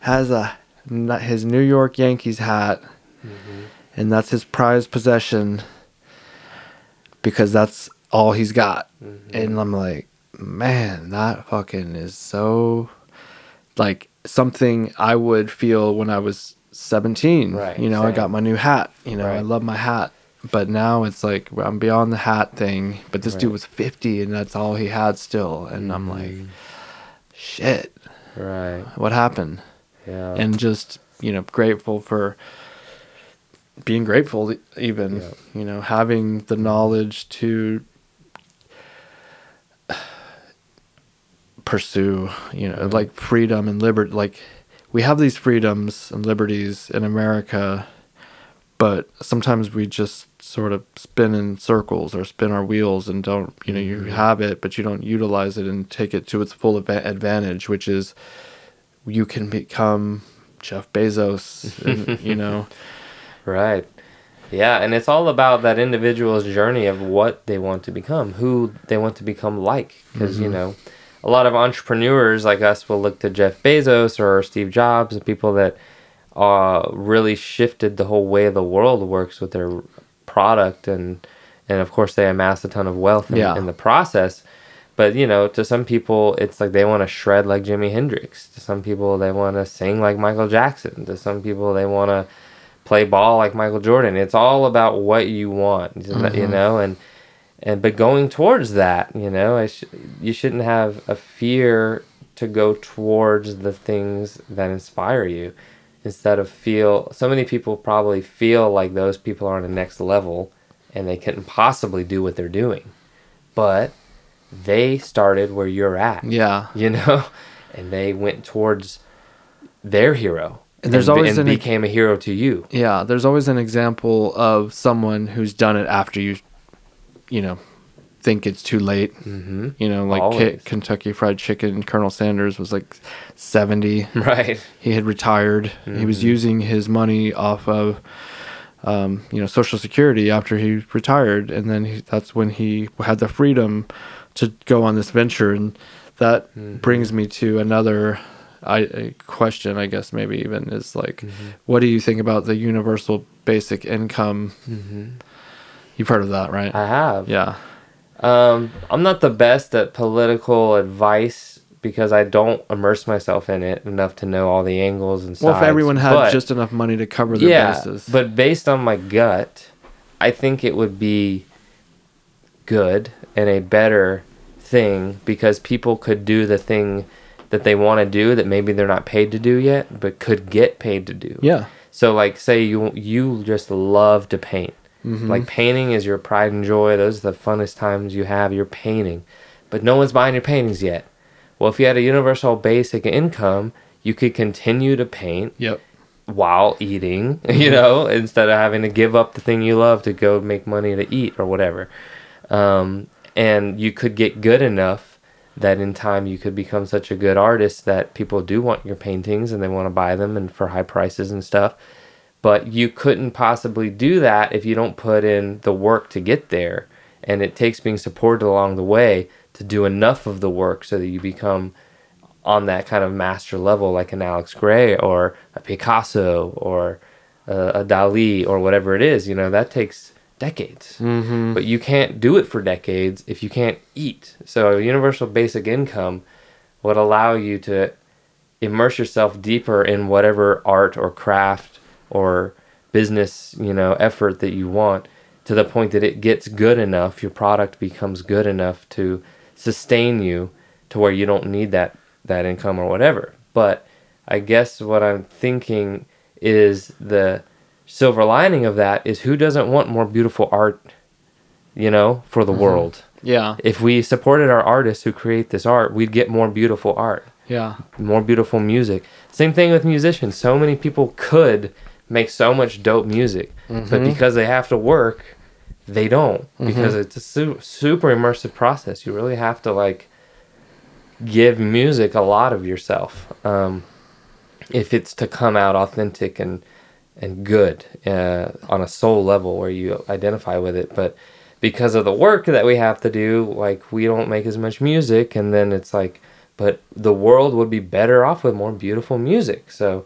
has a his New York Yankees hat, Mm-hmm. and that's his prized possession because that's all he's got. Mm-hmm. And I'm like, man, that fucking is so like something I would feel when I was 17. Right, You know, I got my new hat. You know, I love my hat. But now it's like I'm beyond the hat thing. But this dude was 50 and that's all he had still. And I'm mm-hmm. like, shit, Right. what happened? Yeah. And just, you know, grateful for being grateful, even, Yeah. you know, having the knowledge to pursue, you know, Right. like freedom and liberty. Like, we have these freedoms and liberties in America, but sometimes we just sort of spin in circles or spin our wheels and don't, you know, you mm-hmm. have it, but you don't utilize it and take it to its full adva- advantage, which is you can become Jeff Bezos, [LAUGHS] and, you know. Right. Yeah, and it's all about that individual's journey of what they want to become, who they want to become like. Because, you know, a lot of entrepreneurs like us will look to Jeff Bezos or Steve Jobs and people that uh, really shifted the whole way the world works with their product. And, and of course, they amassed a ton of wealth in, Yeah. in the process. But, you know, to some people, it's like they want to shred like Jimi Hendrix. To some people, they want to sing like Michael Jackson. To some people, they want to play ball like Michael Jordan. It's all about what you want, you mm-hmm. know, and and but going towards that, you know, I sh- you shouldn't have a fear to go towards the things that inspire you instead of feel so many people probably feel like those people are on the next level and they couldn't possibly do what they're doing. But they started where you're at Yeah. you [LAUGHS] know, and they went towards their hero. And there's be- always and an- became a hero to you. Yeah, there's always an example of someone who's done it after you, you know, think it's too late. Mm-hmm. You know, like K- Kentucky Fried Chicken. Colonel Sanders was like 70. [LAUGHS] Right. He had retired. He Mm-hmm. was using his money off of, um, you know, Social Security after he retired, and then he, that's when he had the freedom to go on this venture, and that Mm-hmm. brings me to another. I, a question, I guess, maybe even is like, Mm-hmm. what do you think about the universal basic income? Mm-hmm. You've heard of that, right? I have. yeah. Um, I'm not the best at political advice because I don't immerse myself in it enough to know all the angles and stuff. Well, if everyone had but- just enough money to cover their yeah, bases, but based on my gut, I think it would be good and a better thing because people could do the thing that they want to do that maybe they're not paid to do yet, but could get paid to do. yeah, So like say you you just love to paint. Mm-hmm. Like painting is your pride and joy. Those are the funnest times you have. You're painting. But no one's buying your paintings yet. Well, if you had a universal basic income, you could continue to paint yep, while eating, [LAUGHS] you know, instead of having to give up the thing you love to go make money to eat or whatever. Um, and you could get good enough that in time you could become such a good artist that people do want your paintings and they want to buy them and for high prices and stuff. But you couldn't possibly do that if you don't put in the work to get there. And it takes being supported along the way to do enough of the work so that you become on that kind of master level, like an Alex Grey or a Picasso or a, a Dali or whatever it is. You know, that takes decades. Mm-hmm. But you can't do it for decades if you can't eat. So, a universal basic income would allow you to immerse yourself deeper in whatever art or craft or business, you know, effort that you want to the point that it gets good enough, your product becomes good enough to sustain you to where you don't need that that income or whatever. But I guess what I'm thinking is the silver lining of that is who doesn't want more beautiful art, you know, for the mm-hmm. world. Yeah. If we supported our artists who create this art, we'd get more beautiful art, Yeah. more beautiful music. Same thing with musicians. So many people could make so much dope music, but mm-hmm. because they have to work, they don't mm-hmm. because it's a su- super immersive process. You really have to like give music a lot of yourself um, if it's to come out authentic and and good uh, on a soul level where you identify with it. But because of the work that we have to do, like we don't make as much music, and then it's like, but the world would be better off with more beautiful music. So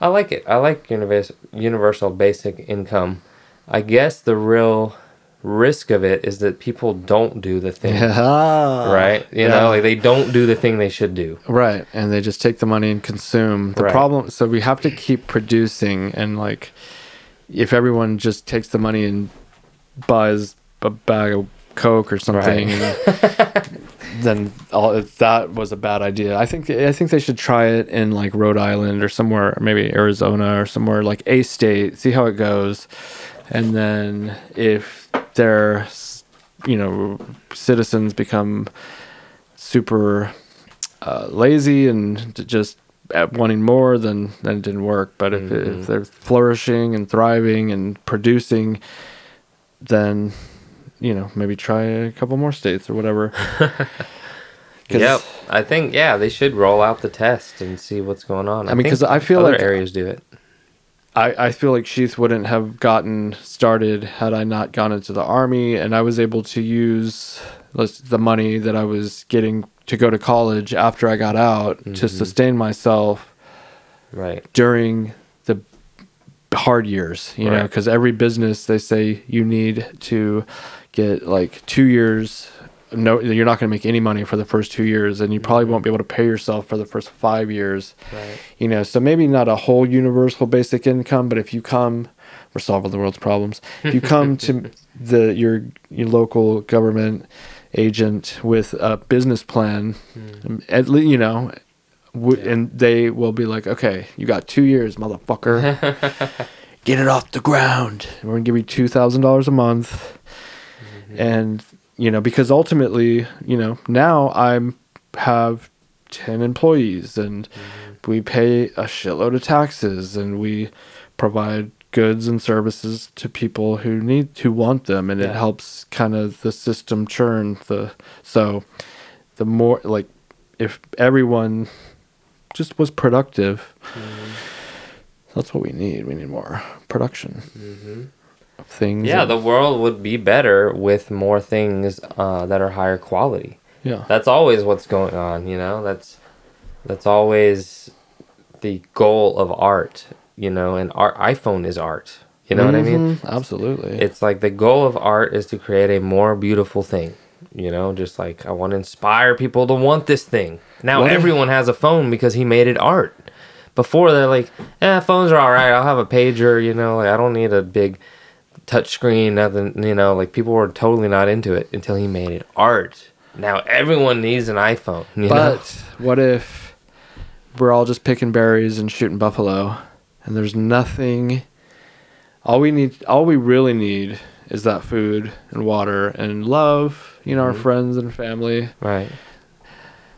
I like it. I like universal universal basic income. I guess the real risk of it is that people don't do the thing Yeah. [LAUGHS] right? You Yeah. know, like they don't do the thing they should do. Right, and they just take the money and consume. The Right. problem, so we have to keep producing, and like, if everyone just takes the money and buys a bag of Coke or something, and [LAUGHS] then all that was a bad idea. I think I think they should try it in like Rhode Island or somewhere, maybe Arizona or somewhere like a state. See how it goes, and then if their you know citizens become super uh, lazy and just uh, wanting more, then then it didn't work. But if, if they're flourishing and thriving and producing, then you know maybe try a couple more states or whatever [LAUGHS] Yep. I think yeah, they should roll out the test and see what's going on. I mean, because I feel other like- areas do it. I, I feel like Sheath wouldn't have gotten started had I not gone into the army, and I was able to use the money that I was getting to go to college after I got out to mm-hmm. sustain myself Right. during the hard years, you know, because every business they say you need to get like two years. No, you're not going to make any money for the first two years, and you probably mm-hmm. won't be able to pay yourself for the first five years. Right. You know, so maybe not a whole universal basic income, but if you come, we're solving the world's problems. If you come to [LAUGHS] the your your local government agent with a business plan, hmm. at least you know, w- and they will be like, okay, you got two years, motherfucker. [LAUGHS] Get it off the ground. We're gonna give you two thousand dollars a month, mm-hmm. and you know, because ultimately, you know, now I'm have ten employees, and mm-hmm. we pay a shitload of taxes, and we provide goods and services to people who need who want them, and it helps kind of the system churn. The so the more like if everyone just was productive. Mm-hmm. That's what we need. We need more production of things. Yeah, and- the world would be better with more things uh, that are higher quality. yeah, That's always what's going on, you know. That's that's always the goal of art, you know. And our iPhone is art. You know what I mean? Mhm, Absolutely. It's like the goal of art is to create a more beautiful thing. You know, just like I want to inspire people to want this thing. Now What if- everyone has a phone because he made it art. Before they're like, eh, phones are all right. I'll have a pager. You know, like I don't need a big touch screen. Nothing. You know, like people were totally not into it until he made it art. Now everyone needs an iPhone. [LAUGHS] You know? but what if we're all just picking berries and shooting buffalo, and there's nothing? All we need, all we really need, is that food and water and love. You know, our mm-hmm. friends and family. right.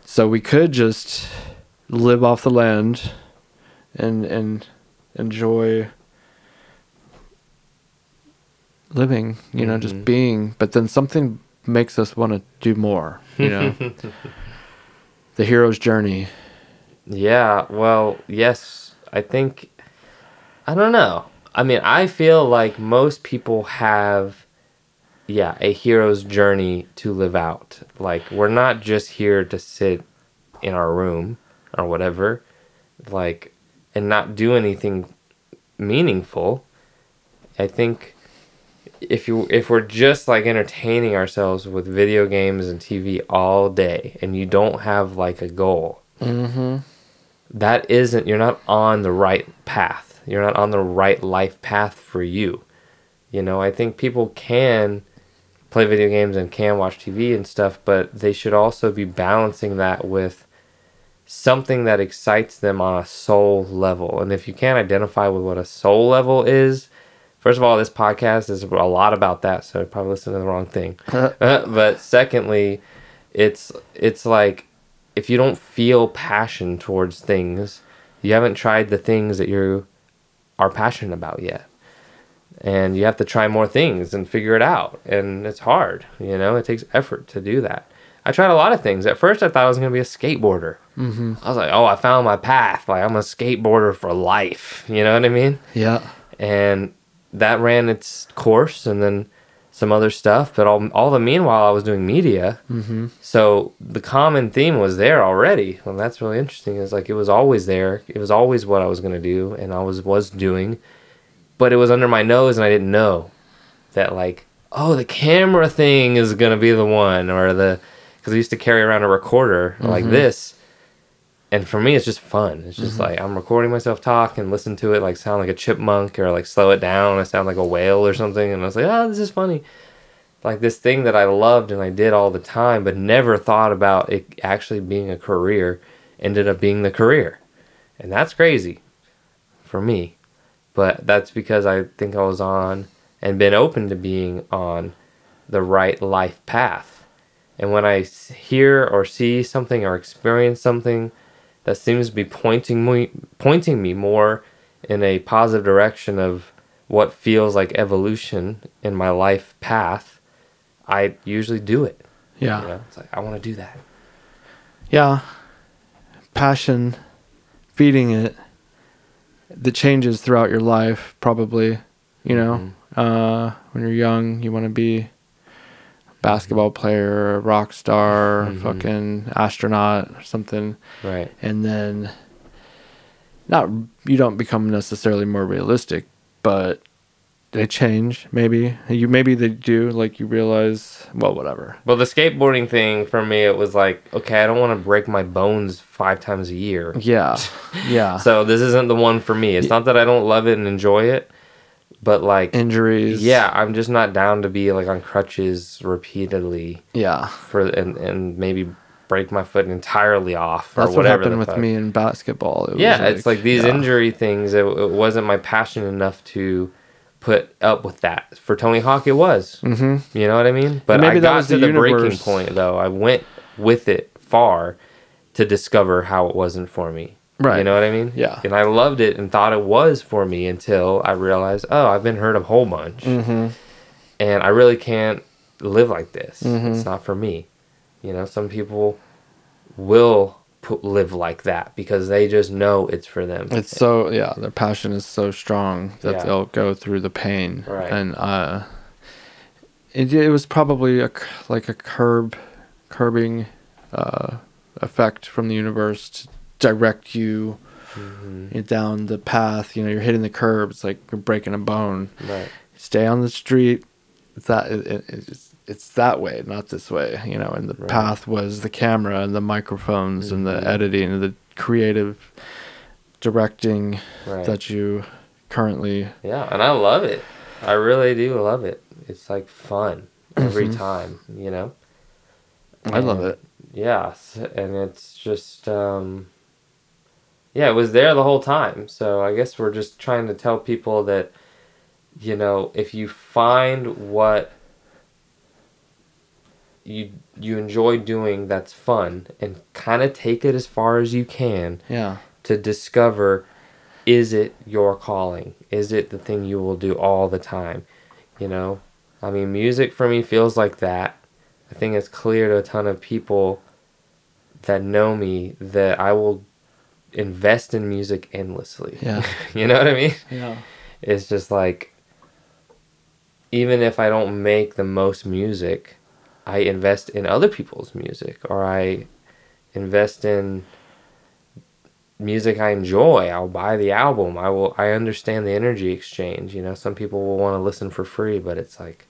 So we could just live off the land, and and enjoy living. You know, Mhm. just being. But then something makes us want to do more. You know, [LAUGHS] the hero's journey. Yeah, well, yes. I think I don't know. I mean, I feel like most people have yeah, a hero's journey to live out. Like we're not just here to sit in our room or whatever, like and not do anything meaningful. I think if you if we're just like entertaining ourselves with video games and TV all day and you don't have like a goal, Mm-hmm. that isn't you're not on the right path. You're not on the right life path for you. You know, I think people can play video games and can watch TV and stuff, but they should also be balancing that with something that excites them on a soul level. And if you can't identify with what a soul level is, first of all, this podcast is a lot about that, so I probably listened to the wrong thing. [LAUGHS] Uh, but secondly, it's it's like if you don't feel passion towards things, you haven't tried the things that you are passionate about yet. And you have to try more things and figure it out. And it's hard, you know, it takes effort to do that. I tried a lot of things. At first, I thought I was going to be a skateboarder. Mm-hmm. I was like, oh, I found my path. Like, I'm a skateboarder for life. You know what I mean? Yeah. and that ran its course and then some other stuff but all, all the meanwhile i was doing media. Mm-hmm. so the common theme was there already. And that's really interesting. Is like it was always there. It was always what i was going to do and i was was doing but it was under my nose and i didn't know that like oh the camera thing is going to be the one or the because i used to carry around a recorder like this and for me it's just fun. It's just mm-hmm. like i'm recording myself talk and listen to it like sound like a chipmunk or like slow it down i sound like a whale or something and i was like oh this is funny. Like this thing that i loved and i did all the time but never thought about it actually being a career ended up being the career. And that's crazy for me. But that's because i think i was on and been open to being on the right life path. And when i hear or see something or experience something that seems to be pointing me pointing me more in a positive direction of what feels like evolution in my life path, I usually do it. Yeah. You know? It's like I want to do that. Yeah. Passion, feeding it, the changes throughout your life, probably. You know, uh, when you're young, you want to be basketball player, rock star, Mhm. fucking astronaut, or something. Right. And then, not you don't become necessarily more realistic, but they change. Maybe you maybe they do. Like you realize, well, whatever. Well, the skateboarding thing for me, it was like, okay, I don't want to break my bones five times a year. Yeah, [LAUGHS] yeah. So this isn't the one for me. It's not that I don't love it and enjoy it, but like, Injuries. yeah, I'm just not down to be like on crutches repeatedly yeah. for and and maybe break my foot entirely off. or That's what happened with fuck. me in basketball. It was Yeah, it's like these yeah. injury things. It, it wasn't my passion enough to put up with that. For Tony Hawk, it was. Mhm. You know what I mean? But maybe I that got was to the the, breaking point though. I went with it far to discover how it wasn't for me. You know what I mean? Yeah. And I loved it and thought it was for me until I realized, oh, I've been hurt a whole bunch, Mm-hmm. and I really can't live like this. Mhm. It's not for me. You know, some people will put, live like that because they just know it's for them. It's so yeah, their passion is so strong that Yeah. they'll go through the pain. Right. And uh, it it was probably a like a curb, curbing, uh, effect from the universe to direct you Mhm. down the path. You know, you're hitting the curb. It's like you're breaking a bone. Right. Stay on the street. It's that it, it, it's it's that way, not this way. You know, and the Right. path was the camera and the microphones and the Mhm. editing and the creative directing Right. that you currently Yeah, and I love it. I really do love it. It's like fun every Mhm. time, you know. I love it. Yeah, s- and it's just um yeah, it was there the whole time. So I guess we're just trying to tell people that you know, if you find what you you enjoy doing that's fun and kind of take it as far as you can Yeah. to discover is it your calling? Is it the thing you will do all the time? You know? I mean, music for me feels like that. I think it's clear to a ton of people that know me that I will invest in music endlessly. Yeah. [LAUGHS] you know what I mean? Yeah. It's just like even if I don't make the most music, I invest in other people's music or I invest in music I enjoy. I'll buy the album. I will I understand the energy exchange, you know. Some people will want to listen for free, but it's like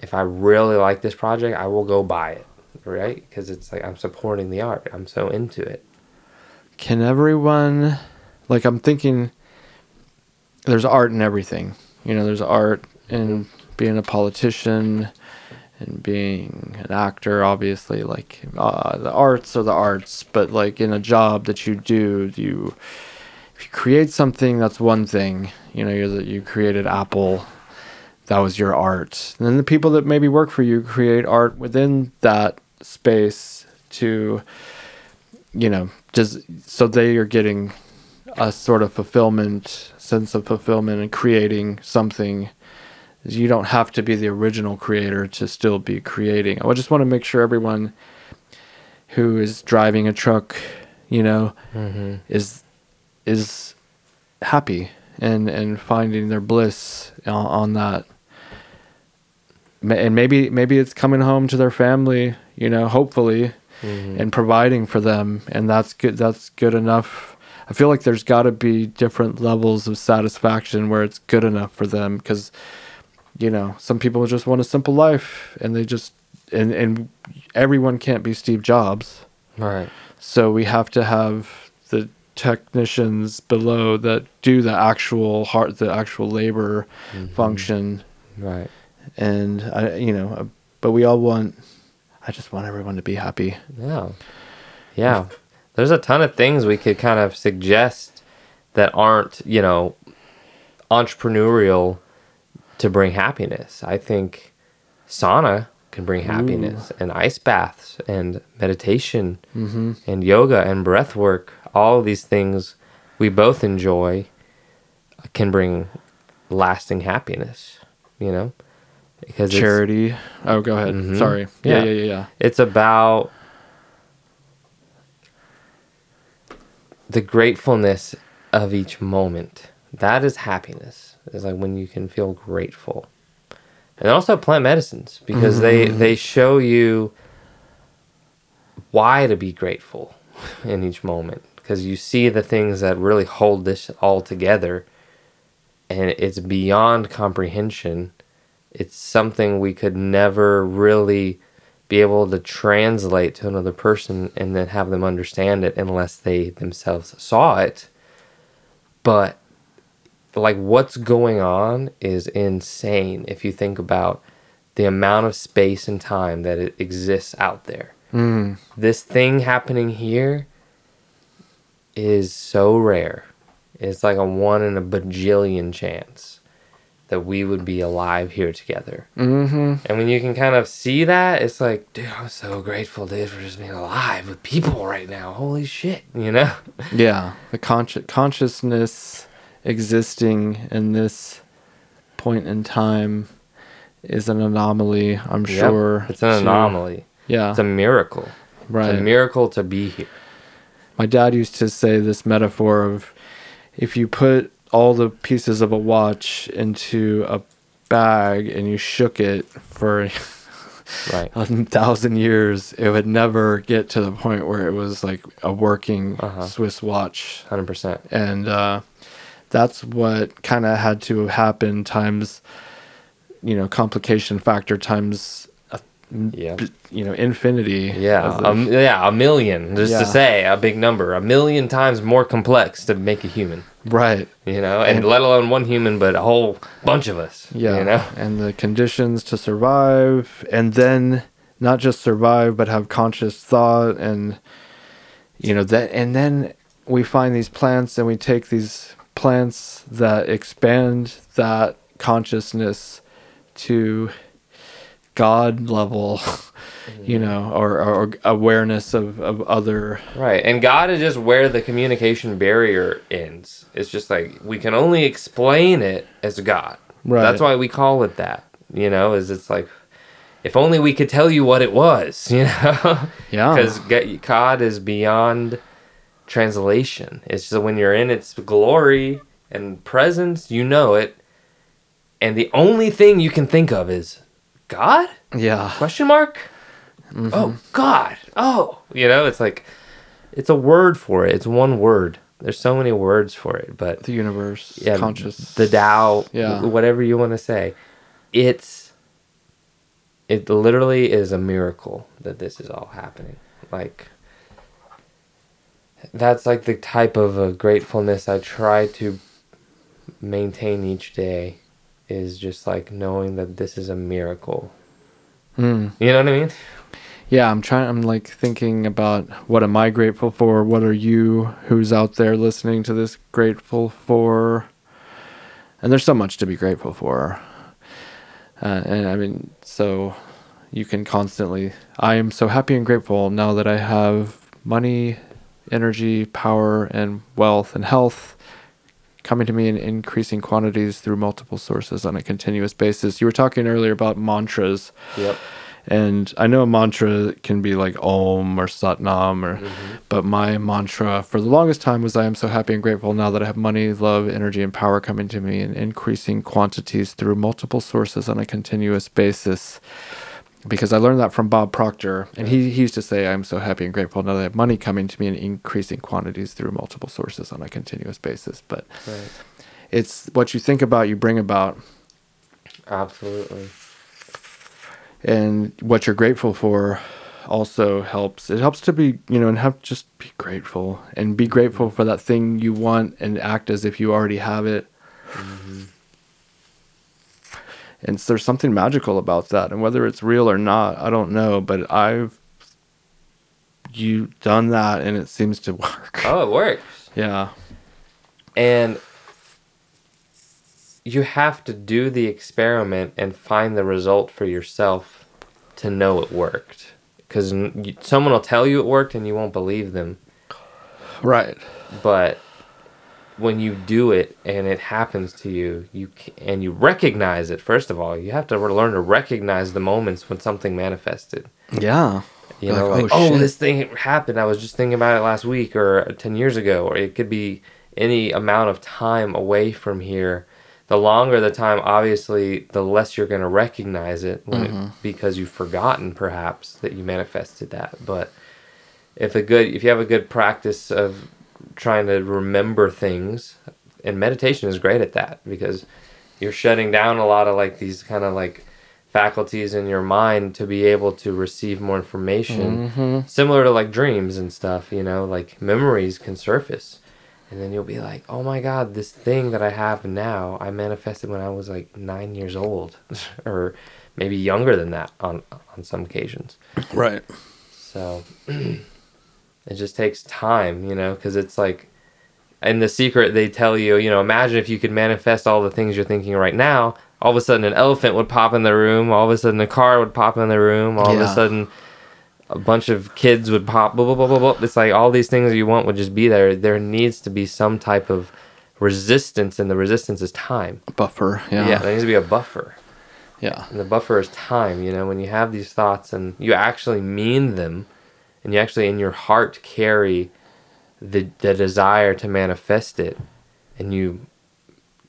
if I really like this project, I will go buy it, right? Because it's like I'm supporting the art. I'm so into it. Can everyone, like, I'm thinking there's art in everything. You know, there's art in being a politician and being an actor, obviously. Like, uh, the arts are the arts, but, like, in a job that you do, you. If you create something, that's one thing. You know, you're the, you created Apple, that was your art. And then the people that maybe work for you create art within that space to you know, just so they are getting a sort of fulfillment, sense of fulfillment, and creating something. You don't have to be the original creator to still be creating. I just want to make sure everyone who is driving a truck, you know, Mm-hmm. is is happy and and finding their bliss on, on that. And maybe maybe it's coming home to their family, you know, hopefully, Mm-hmm. and providing for them and that's good that's good enough i feel like there's got to be different levels of satisfaction where it's good enough for them because you know some people just want a simple life and they just and and everyone can't be steve jobs Right. so we have to have the technicians below that do the actual heart the actual labor function Right. and i you know but we all want i just want everyone to be happy Yeah. Yeah. There's a ton of things we could kind of suggest that aren't, you know, entrepreneurial to bring happiness. I think sauna can bring happiness and ice baths and meditation mm-hmm. and yoga and breath work. All these things we both enjoy can bring lasting happiness, you know? Because charity. Oh, go ahead. Mhm. Sorry. Yeah, Yeah. yeah, yeah, yeah. It's about the gratefulness of each moment. That is happiness. It's like when you can feel grateful. And also plant medicines because they they show you why to be grateful [LAUGHS] in each moment because you see the things that really hold this all together and it's beyond comprehension it's something we could never really be able to translate to another person and then have them understand it unless they themselves saw it. But like what's going on is insane if you think about the amount of space and time that it exists out there. Mm. This thing happening here is so rare. It's like a one in a bajillion chance that we would be alive here together. Mm-hmm. And when you can kind of see that, it's like, dude, I'm so grateful, dude, for just being alive with people right now. Holy shit, you know? [LAUGHS] Yeah, the consci- consciousness existing in this point in time is an anomaly. I'm Yep, sure It's an to- anomaly. Yeah, It's a miracle. right. It's a miracle to be here. My dad used to say this metaphor of if you put all the pieces of a watch into a bag and you shook it for [LAUGHS] Right. a thousand years, it would never get to the point where it was like a working Uh-huh. Swiss watch. 100%. And uh, that's what kind of had to happen times, you know, complication factor times, Yeah. you know, infinity. Yeah, um, yeah, a million, just Yeah. to say a big number, a million times more complex to make a human, right. you know, and, And- let alone one human, but a whole bunch of us, Yeah. you know, And the conditions to survive and then not just survive but have conscious thought and you know that and then we find these plants and we take these plants that expand that consciousness to god level [LAUGHS] you know or, or awareness of, of other right? And God is just where the communication barrier ends. It's just like we can only explain it as God. Right. That's why we call it that, you know, is it's like if only we could tell you what it was, [LAUGHS] you know? Yeah. Because God is beyond translation. It's just when you're in its glory and presence, you know it. And the only thing you can think of is God? Yeah. Question mark? Mm-hmm. Oh, God. Oh, you know, it's like it's a word for it. It's one word. There's so many words for it, but The universe, yeah, conscious. the Tao, Yeah. whatever you want to say. It's it literally is a miracle that this is all happening. Like that's like the type of a gratefulness I try to maintain each day is just like knowing that this is a miracle. Mm. You know what I mean? Yeah, I'm trying. I'm like thinking about what am I grateful for? What are you, who's out there listening to this, grateful for? And there's so much to be grateful for. Uh, and I mean, so you can constantly. I am so happy and grateful now that I have money, energy, power, and wealth and health coming to me in increasing quantities through multiple sources on a continuous basis. You were talking earlier about mantras. Yep. And I know a mantra can be like Om or Satnam, or mm-hmm. but my mantra for the longest time was I am so happy and grateful now that I have money, love, energy, and power coming to me in increasing quantities through multiple sources on a continuous basis. Because I learned that from Bob Proctor, and he, he used to say, I'm so happy and grateful now that I have money coming to me in increasing quantities through multiple sources on a continuous basis. But Right. it's what you think about, you bring about. Absolutely. and what you're grateful for also helps it helps to be you know and have just be grateful and be grateful for that thing you want and act as if you already have it mm-hmm. And so there's something magical about that and whether it's real or not i don't know but i've you done that and it seems to [LAUGHS] work Oh, it works. yeah And you have to do the experiment and find the result for yourself to know it worked. Because someone will tell you it worked and you won't believe them. right But when you do it and it happens to you, you and you recognize it. First of all, you have to learn to recognize the moments when something manifested. yeah You know, Like, oh, oh, this thing happened. I was just thinking about it last week or 10 years ago, or it could be any amount of time away from here. The longer the time, obviously, the less you're going to recognize it, when Mm-hmm. it because you've forgotten perhaps that you manifested that. But if a good, if you have a good practice of trying to remember things, and meditation is great at that because you're shutting down a lot of like these kind of like faculties in your mind to be able to receive more information Mm-hmm. similar to like dreams and stuff you know like memories can surface. And then you'll be like oh my god this thing that i have now i manifested when i was like nine years old [LAUGHS] or maybe younger than that on on some occasions. Right. So [CLEARS THROAT] it just takes time, you know, because it's like in the secret they tell you, you know, imagine if you could manifest all the things you're thinking right now. All of a sudden, an elephant would pop in the room. All of a sudden, a car would pop in the room. All of a sudden, a bunch of kids would pop. Blah, blah, blah, blah, blah. It's like all these things you want would just be there. There needs to be some type of resistance, and the resistance is time. buffer Yeah, yeah there needs to be a buffer. yeah And the buffer is time, you know, when you have these thoughts and you actually mean them and you actually in your heart carry the the desire to manifest it and you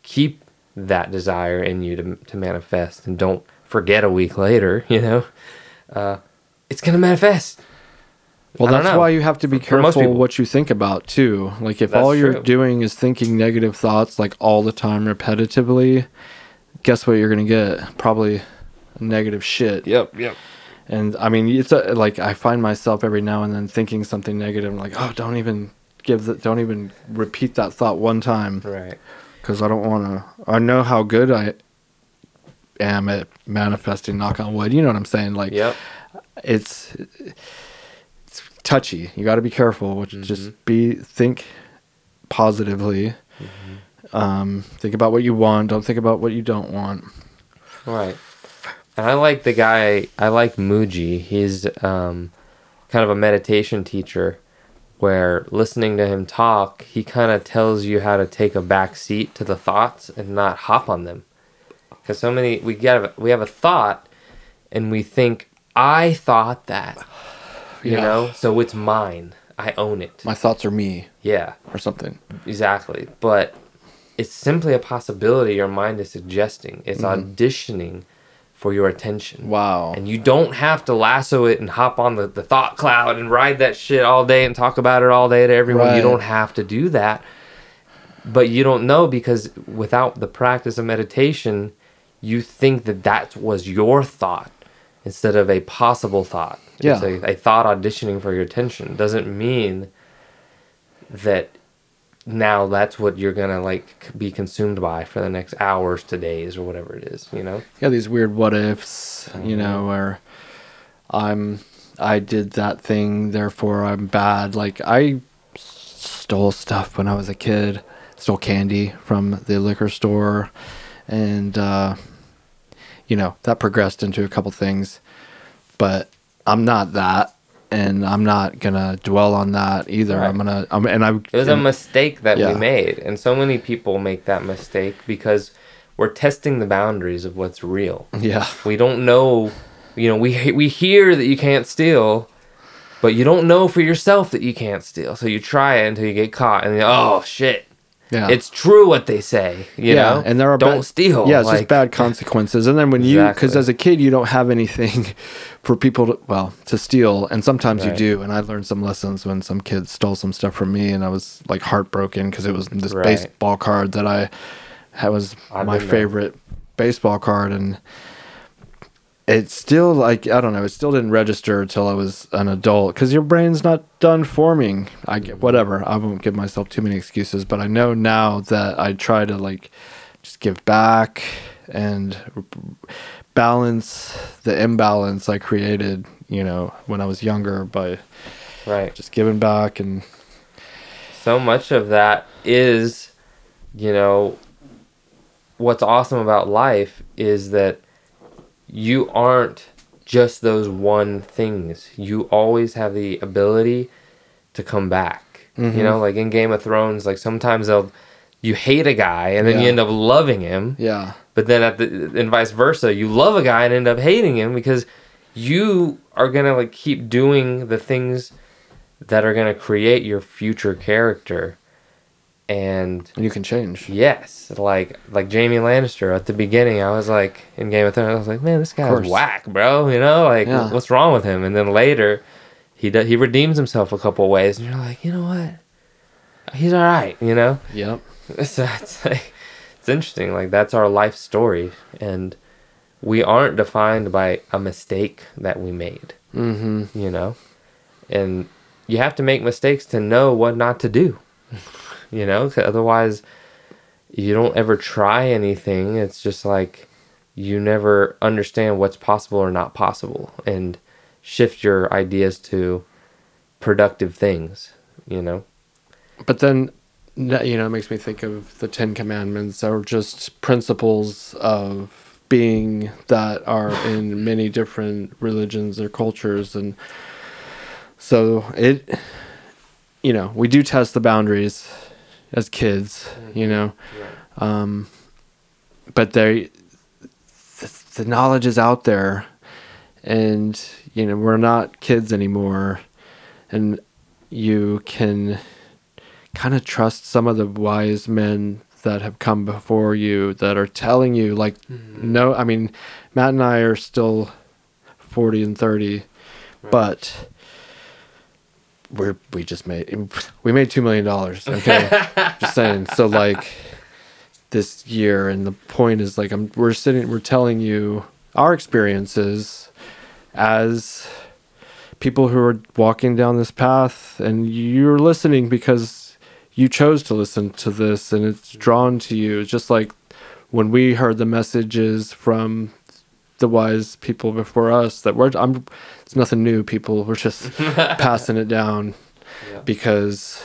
keep that desire in you to, to manifest and don't forget a week later, [LAUGHS] you know, uh, it's going to manifest. Well, that's know. why you have to be For- for careful people. what you think about too. Like if That's all you're true. doing is thinking negative thoughts like all the time repetitively, guess what you're going to get? Probably negative shit. Yep, yep. And I mean, it's a, like I find myself every now and then thinking something negative. I'm like, "Oh, don't even give that don't even repeat that thought one time Right. cuz I don't want to I know how good I am at manifesting knock on wood. You know what I'm saying? Like Yep. it's it's touchy. You got to be careful. Which Mm-hmm. just be think positively. Mm-hmm. Um, think about what you want. Don't think about what you don't want. Right. And I like the guy, I like Mooji. He's um, kind of a meditation teacher where listening to him talk, he kind of tells you how to take a back seat to the thoughts and not hop on them. Because so many, we, get, we have a thought and we think I thought that. [SIGHS] You Yeah. know? So it's mine. I own it. My thoughts are me yeah. or something. Exactly. But it's simply a possibility your mind is suggesting. It's auditioning for your attention. Wow. And you don't have to lasso it and hop on the, the thought cloud and ride that shit all day and talk about it all day to everyone. Right. You don't have to do that. But you don't know because without the practice of meditation, you think that that was your thought instead of a possible thought. It's Yeah. a, a thought auditioning for your attention. Doesn't mean that now that's what you're gonna like be consumed by for the next hours to days or whatever it is, you know? yeah, these weird what ifs, you know, where I'm I did that thing, therefore I'm bad. Like I stole stuff when I was a kid, stole candy from the liquor store, and uh, you know that progressed into a couple things. But I'm not that, and I'm not gonna dwell on that either. Right. I'm gonna, I'm, and I. It was a mistake that Yeah. we made, and so many people make that mistake because we're testing the boundaries of what's real. Yeah, We don't know, you know, we we hear that you can't steal, but you don't know for yourself that you can't steal. So you try it until you get caught, and you oh shit, yeah. it's true what they say. You yeah, know, and there are don't bad, steal. Yeah, it's like- just bad consequences. And then when you, because as a kid, you don't have anything [LAUGHS] for people to, well, to steal, and sometimes you do. And I learned some lessons when some kids stole some stuff from me, and I was like heartbroken because it was this Right. baseball card that I had was I've my favorite baseball card, and it still like I don't know, it still didn't register until I was an adult because your brain's not done forming. I get whatever. I won't give myself too many excuses, but I know now that I try to like just give back and balance the imbalance I created, you know, when I was younger by right. just giving back and so much of that is you know what's awesome about life is that you aren't just those one things. You always have the ability to come back. You mm-hmm. know like in game of thrones like sometimes they'll you hate a guy and then you end up loving him. Yeah. but then at the and vice versa you love a guy and end up hating him because you are gonna like keep doing the things that are gonna create your future character and you can change. yes like like jaime lannister at the beginning i was like in game of thrones i was like man this guy's whack bro you know like Yeah. what's wrong with him and then later he does, he redeems himself a couple ways and you're like you know what he's all right you know Yep. [LAUGHS] so it's like it's interesting like that's our life story and we aren't defined by a mistake that we made Mm-hmm. you know and you have to make mistakes to know what not to do [LAUGHS] you know? Otherwise you don't ever try anything it's just like you never understand what's possible or not possible and shift your ideas to productive things you know? But then, you know, it makes me think of the Ten Commandments or just principles of being that are in many different religions or cultures. And so it, you know, we do test the boundaries as kids, you know, um, but they, the, the knowledge is out there and, you know, we're not kids anymore. And you can kind of trust some of the wise men that have come before you that are telling you like no i mean matt and i are still 40 and 30 but we're we just made we made two million dollars okay? Just saying. So like this year and the point is like i'm we're sitting we're telling you our experiences as people who are walking down this path and you're listening because you chose to listen to this and it's drawn to you. It's just like when we heard the messages from the wise people before us that we're I'm it's nothing new. People we're just [LAUGHS] passing it down Yeah. because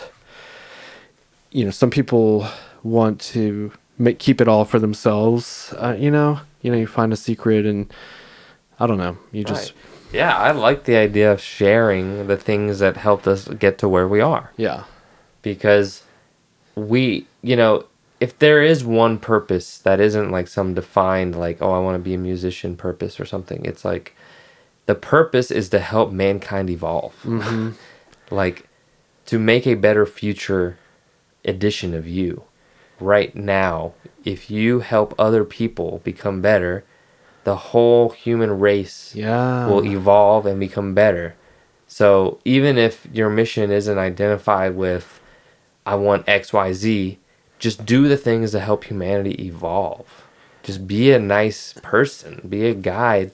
you know some people want to make keep it all for themselves. Uh, you know you know you find a secret and I don't know. You just Right. yeah i like the idea of sharing the things that helped us get to where we are. Yeah. Because we you know if there is one purpose that isn't like some defined like oh I want to be a musician purpose or something, it's like the purpose is to help mankind evolve. Mm-hmm. [LAUGHS] like to make a better future edition of you right now. If you help other people become better, the whole human race Yeah. will evolve and become better. So even if your mission isn't identified with I want XYZ, just do the things to help humanity evolve. Just be a nice person, be a guide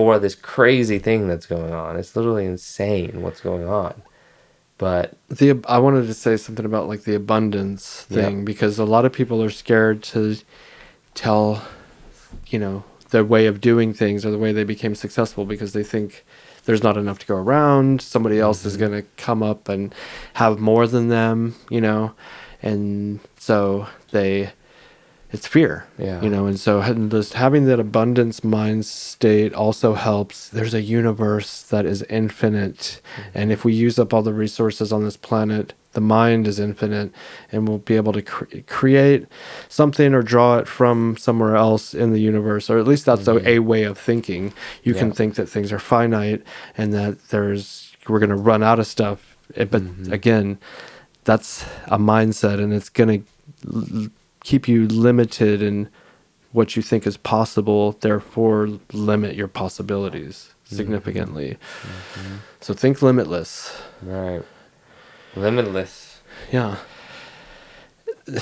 for this crazy thing that's going on. It's literally insane what's going on. But the I wanted to say something about like the abundance Yeah. thing because a lot of people are scared to tell, you know, their way of doing things or the way they became successful because they think there's not enough to go around. Somebody else is Mm-hmm. going to come up and have more than them, you know, and so they. It's fear, Yeah. you know, and so having just having that abundance mind state also helps. There's a universe that is infinite, mm-hmm. and if we use up all the resources on this planet, the mind is infinite, and we'll be able to cre- create something or draw it from somewhere else in the universe, or at least that's a, mm-hmm. a way of thinking. You can think that things are finite and that there's we're gonna run out of stuff, eh, but mm-hmm. again, that's a mindset, and it's gonna l- keep you limited in what you think is possible, therefore limit your possibilities mm-hmm. significantly. Mm-hmm. So think limitless. right. Limitless. Yeah.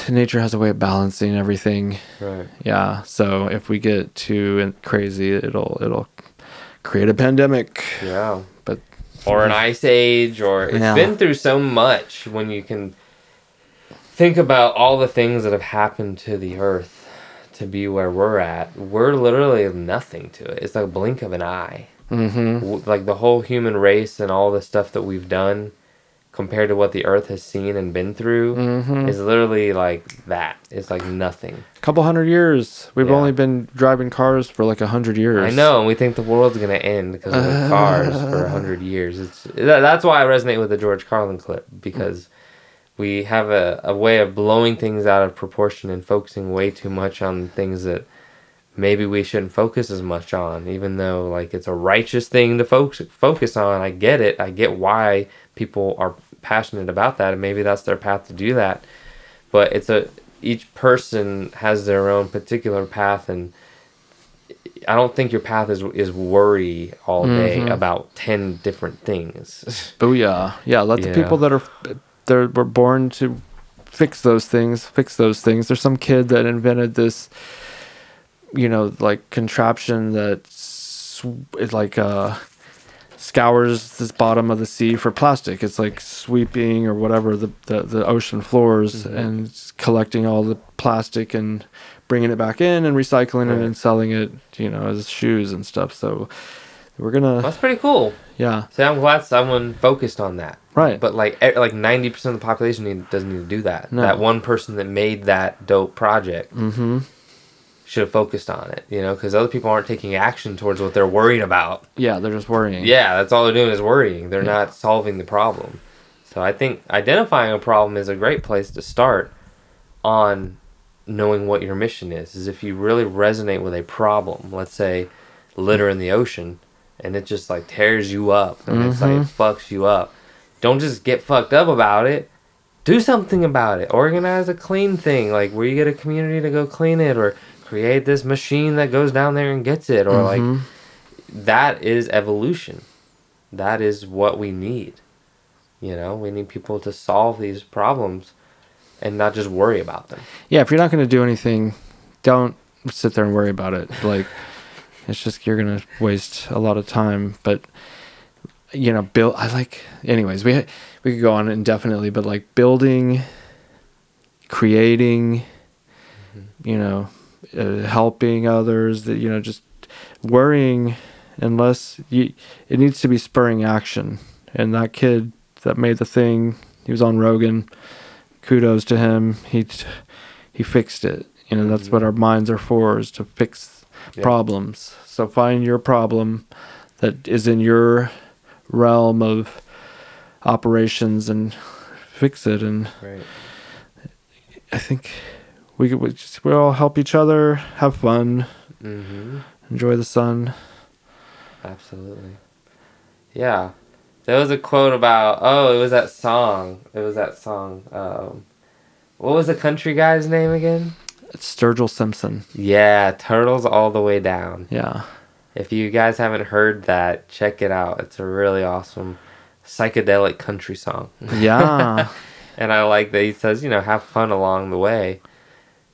Nature has a way of balancing everything. Right. Yeah. So if we get too crazy, it'll it'll create a pandemic. Yeah. But or an ice age or it's Yeah. been through so much when you can think about all the things that have happened to the earth to be where we're at we're literally nothing to it it's like a blink of an eye hmm like the whole human race and all the stuff that we've done compared to what the earth has seen and been through Mhm. is literally like that it's like nothing A couple hundred years. We've Yeah. only been driving cars for like a hundred years. I know, and we think the world's gonna end because of cars for a hundred years. It's that, that's why I resonate with the George Carlin clip because we have a, a way of blowing things out of proportion and focusing way too much on things that maybe we shouldn't focus as much on, even though like it's a righteous thing to focus focus on. I get it. I get why people are passionate about that, and maybe that's their path to do that. But it's a each person has their own particular path and I don't think your path is is worry all day Mm-hmm. about ten different things. [LAUGHS] Booyah. Yeah, let the Yeah. people that are they're were born to fix those things, fix those things. There's some kid that invented this you know, like contraption that like uh scours this bottom of the sea for plastic. It's like sweeping or whatever the the, the ocean floors and collecting all the plastic and bringing it back in and recycling it and selling it, you know, as shoes and stuff. So we're gonna That's pretty cool. yeah See, I'm glad someone focused on that. right But like like ninety percent of the population need, doesn't need to do that. No. That one person that made that dope project mm-hmm should have focused on it. You know, because other people aren't taking action towards what they're worried about. yeah they're just worrying Yeah, that's all they're doing is worrying. They're not solving the problem. So I think identifying a problem is a great place to start on knowing what your mission is. Is if you really resonate with a problem, let's say litter in the ocean, and it just like tears you up and it's like it fucks you up. Don't just get fucked up about it. Do something about it. Organize a clean thing, like where you get a community to go clean it, or create this machine that goes down there and gets it, or like Mhm. that is evolution. That is what we need. You know, we need people to solve these problems and not just worry about them. yeah if you're not going to do anything don't sit there and worry about it like it's just you're going to waste a lot of time but you know build i like anyways we we could go on indefinitely but like building creating you know uh, helping others that you know just worrying unless you it needs to be spurring action. And that kid that made the thing he was on rogan kudos to him he he fixed it. You know that's what our minds are for is to fix Yeah. problems so find your problem that is in your realm of operations and fix it and Right. i think we we just we all help each other, have fun, Mm-hmm. enjoy the sun. Absolutely. Yeah. There was a quote about oh, it was that song. It was that song. Um, what was the country guy's name again? It's Sturgill Simpson. Yeah, Turtles All the Way Down. Yeah. If you guys haven't heard that, check it out. It's a really awesome psychedelic country song. [LAUGHS] Yeah. And I like that he says, you know, have fun along the way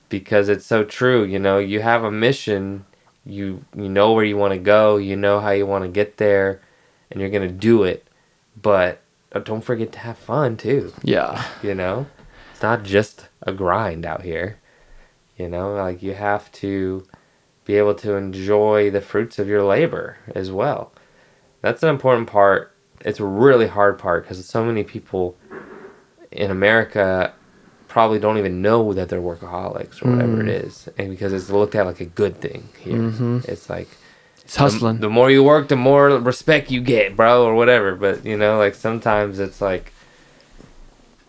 because it's so true. You know, you have a mission, you you know where you want to go, you know how you want to get there, and you're gonna do it. But uh, don't forget to have fun too. yeah. You know, it's not just a grind out here. You know, like you have to be able to enjoy the fruits of your labor as well. That's an important part. It's a really hard part because so many people in America probably don't even know that they're workaholics or whatever it is, and because it's looked at like a good thing here. Mhm. It's like It's hustling. the, the more you work, the more respect you get, bro, or whatever. But you know, like sometimes it's like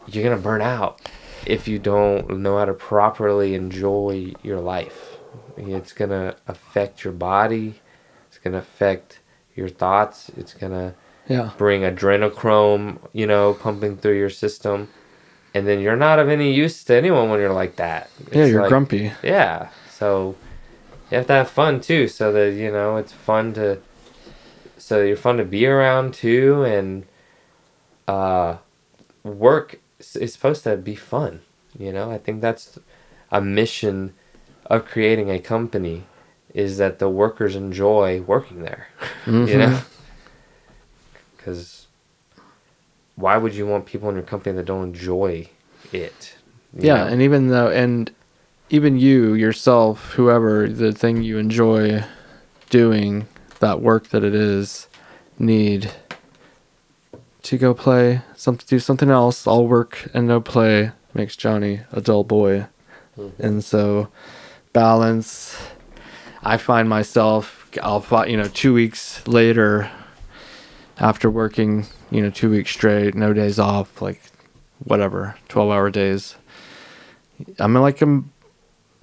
you're gonna burn out if you don't know how to properly enjoy your life. It's gonna affect your body. It's gonna affect your thoughts. It's gonna yeah. bring adrenochrome, you know, pumping through your system. And then you're not of any use to anyone when you're like that. Yeah, you're like- grumpy. yeah. So you have to have fun too, so that you know it's fun to. So you're fun to be around too, and uh, work is supposed to be fun. You know, I think that's a mission of creating a company is that the workers enjoy working there. [LAUGHS] you mm-hmm. know, because why would you want people in your company that don't enjoy it? Yeah, know? and even though and even you yourself, whoever the thing you enjoy doing, that work that it is, need to go play something, do something else. All work and no play makes Johnny a dull boy, and so balance. I find myself, I'll you know two weeks later, after working you know two weeks straight, no days off, like whatever, twelve hour days. I'm like I'm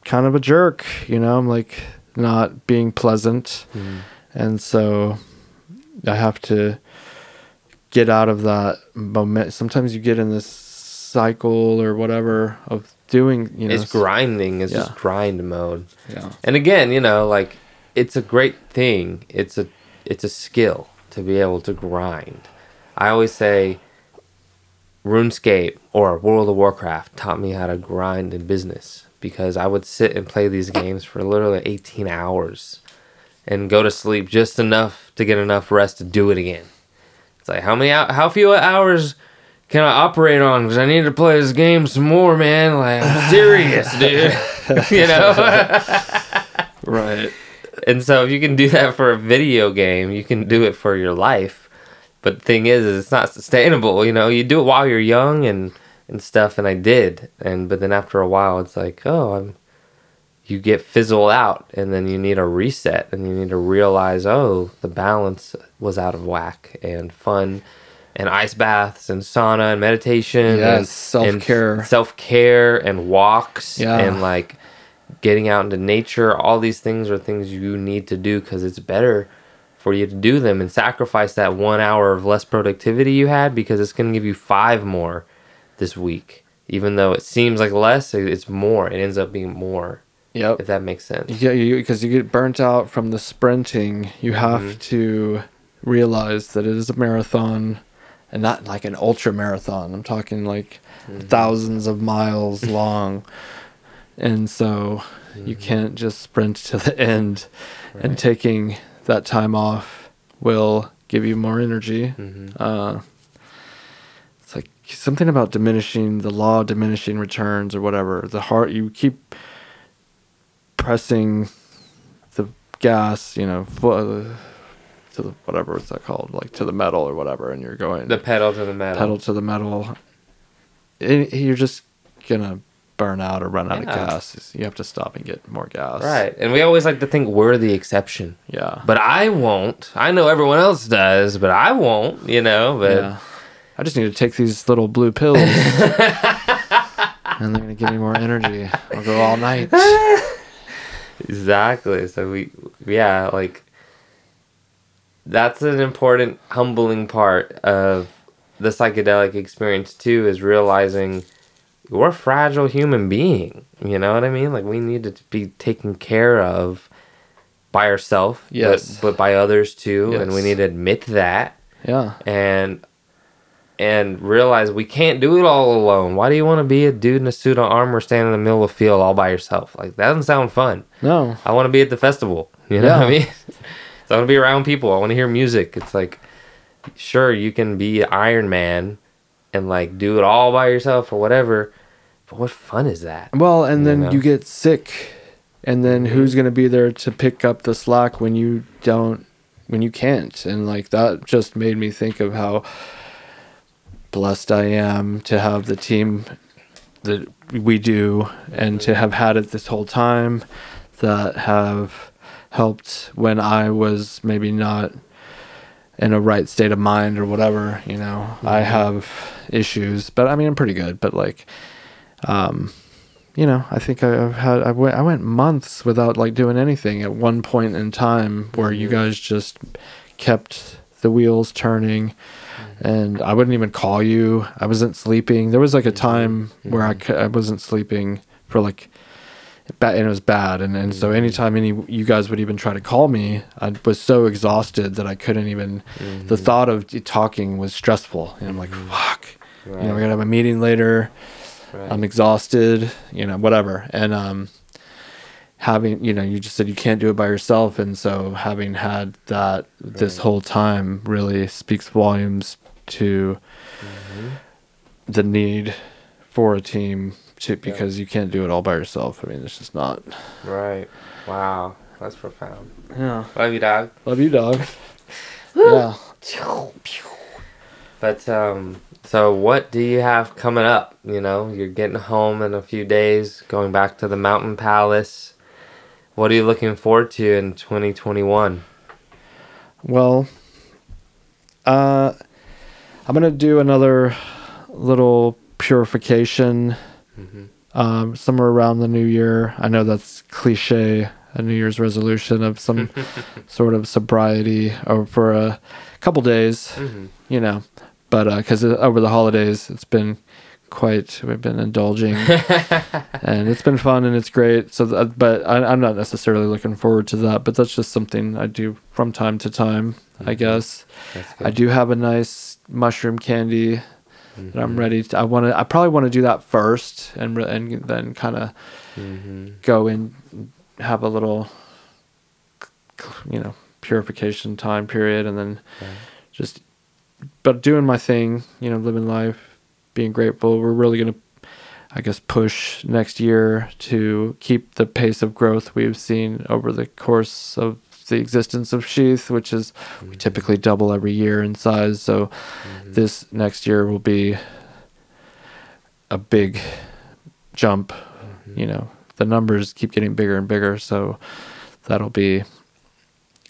kind of a jerk, you know. I'm like not being pleasant, Mhm. and so I have to get out of that moment. Sometimes you get in this cycle or whatever of doing, you know. it's grinding. It's Yeah. just grind mode. Yeah. And again, you know, like it's a great thing. It's a it's a skill to be able to grind. I always say RuneScape or World of Warcraft taught me how to grind in business because I would sit and play these games for literally 18 hours and go to sleep just enough to get enough rest to do it again. It's like how many how few hours can I operate on? Because I need to play this game some more, man. Like I'm serious, [LAUGHS] dude. [LAUGHS] you know. [LAUGHS] Right. And so if you can do that for a video game, you can do it for your life. But the thing is, is it's not sustainable. You know, you do it while you're young and and stuff, and I did. And but then after a while, it's like, oh, I'm. You get fizzled out, and then you need a reset, and you need to realize, oh, the balance was out of whack, and fun, and ice baths, and sauna, and meditation, Yes, and self-care. self care, and walks, Yeah. and like getting out into nature all these things are things you need to do because it's better for you to do them and sacrifice that one hour of less productivity you had because it's going to give you five more this week even though it seems like less it's more it ends up being more Yep. if that makes sense Yeah, because you get burnt out from the sprinting. You mm-hmm. have to realize that it is a marathon, and not like an ultra marathon. I'm talking like mm-hmm. thousands of miles [LAUGHS] long, and so you mm-hmm. can't just sprint to the end. And taking that time off will give you more energy. Uh, it's like something about diminishing the law of diminishing returns or whatever. The heart you keep pressing the gas, you know, uh, to the whatever is that called, like to the metal or whatever, and you're going the pedal to the metal pedal to the metal. It, you're just gonna burn out or run out Yeah. of gas. You have to stop and get more gas. right and we always like to think we're the exception Yeah. but i won't i know everyone else does but i won't you know but yeah. I just need to take these little blue pills. [LAUGHS] and they're gonna give me more energy. I'll go all night. [LAUGHS] Exactly. So we, yeah, like that's an important, humbling part of the psychedelic experience too. Is realizing we're a fragile human being. You know what I mean? Like we need to be taken care of by ourselves, Yes. but, but by others too, and we need to admit that Yeah. and and realize we can't do it all alone. Why do you want to be a dude in a suit of armor standing in the middle of a field all by yourself? Like that doesn't sound fun. No. I want to be at the festival. [LAUGHS] You know what I mean? [LAUGHS] so I want to be around people. I want to hear music. It's like, sure, you can be Iron Man and like do it all by yourself or whatever. But what fun is that? Well, and then know? you get sick, and then mm-hmm. who's gonna be there to pick up the slack when you don't, when you can't? And like that just made me think of how blessed I am to have the team that we do, and to have had it this whole time, that have helped when I was maybe not in a right state of mind or whatever. You know, I have issues, but I mean I'm pretty good. But like, um, you know, I think I've had I went I went months without like doing anything at one point in time where you guys just kept the wheels turning and I wouldn't even call you. I wasn't sleeping. There was like a time where I, mm-hmm. I wasn't sleeping for like bad and it was bad. And, and so mm-hmm. anytime any you guys would even try to call me I was so exhausted that I couldn't even the mm-hmm. thought of talking was stressful. And I'm like fuck. You know we're gonna have a meeting later. Right. I'm exhausted, you know, whatever. And um having, you know, you just said you can't do it by yourself and so having had that this whole time really speaks volumes to Mm-hmm. the need for a team to because you can't do it all by yourself. I mean, it's just not. Right. Wow. That's profound. Yeah. Love you, dog. Love you, dog. [LAUGHS] yeah. But um, so what do you have coming up? You know, you're getting home in a few days, going back to the Mountain Palace. What are you looking forward to in 2021? Well, uh, I'm gonna do another little purification Mhm. um, somewhere around the new year. I know that's cliche, a New Year's resolution of some [LAUGHS] sort of sobriety or for a couple days, Mhm. you know. But because over the holidays, it's been quite we've been indulging, [LAUGHS] and it's been fun and it's great. So, that, uh, but I, I'm not necessarily looking forward to that. But that's just something I do from time to time, I mm-hmm. guess. I do have a nice mushroom candy that I'm mm-hmm. ready to. I want to. I probably want to do that first, and re- and then kind of Mm-hmm. go and have a little, you know, purification time period, and then just, but doing my thing, you know, living life, being grateful. We're really gonna, I guess, push next year to keep the pace of growth we've seen over the course of the existence of Sheath, which is we mm-hmm. typically double every year in size. So mm-hmm. this next year will be a big jump. Mm-hmm. You know, the numbers keep getting bigger and bigger, so that'll be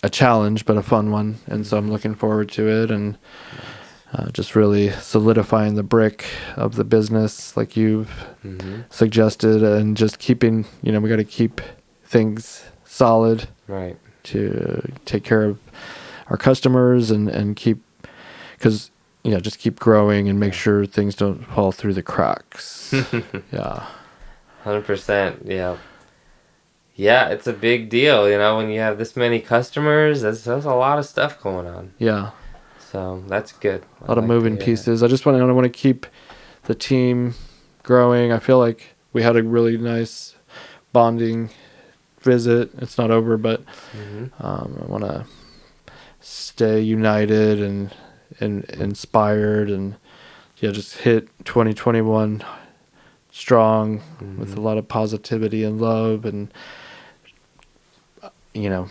a challenge, but a fun one. And so I'm looking forward to it and uh, just really solidifying the brick of the business, like you've Mm-hmm. suggested, and just keeping. You know, we got to keep things solid Right. to take care of our customers and and keep because you know just keep growing and make sure things don't fall through the cracks [LAUGHS] yeah Hundred percent. Yeah. Yeah, it's a big deal. You know, when you have this many customers, that's, that's a lot of stuff going on. yeah So that's good. a lot of moving pieces. I just want to I want to keep the team growing. I feel like we had a really nice bonding visit. It's not over but hmm um, i want to stay united and and inspired and yeah just hit 2021 strong with a lot of positivity and love and uh, you know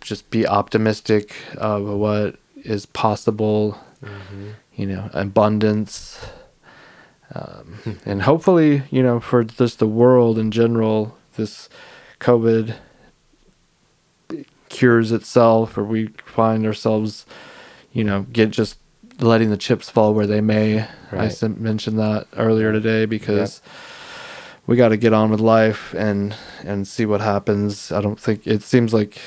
just be optimistic of what is possible hmm you know abundance um, and hopefully you know for just the world in general this covid cures itself or we find ourselves you know get just letting the chips fall where they may i Right. s- mentioned that earlier today because we got to get on with life and and see what happens. I don't think it seems like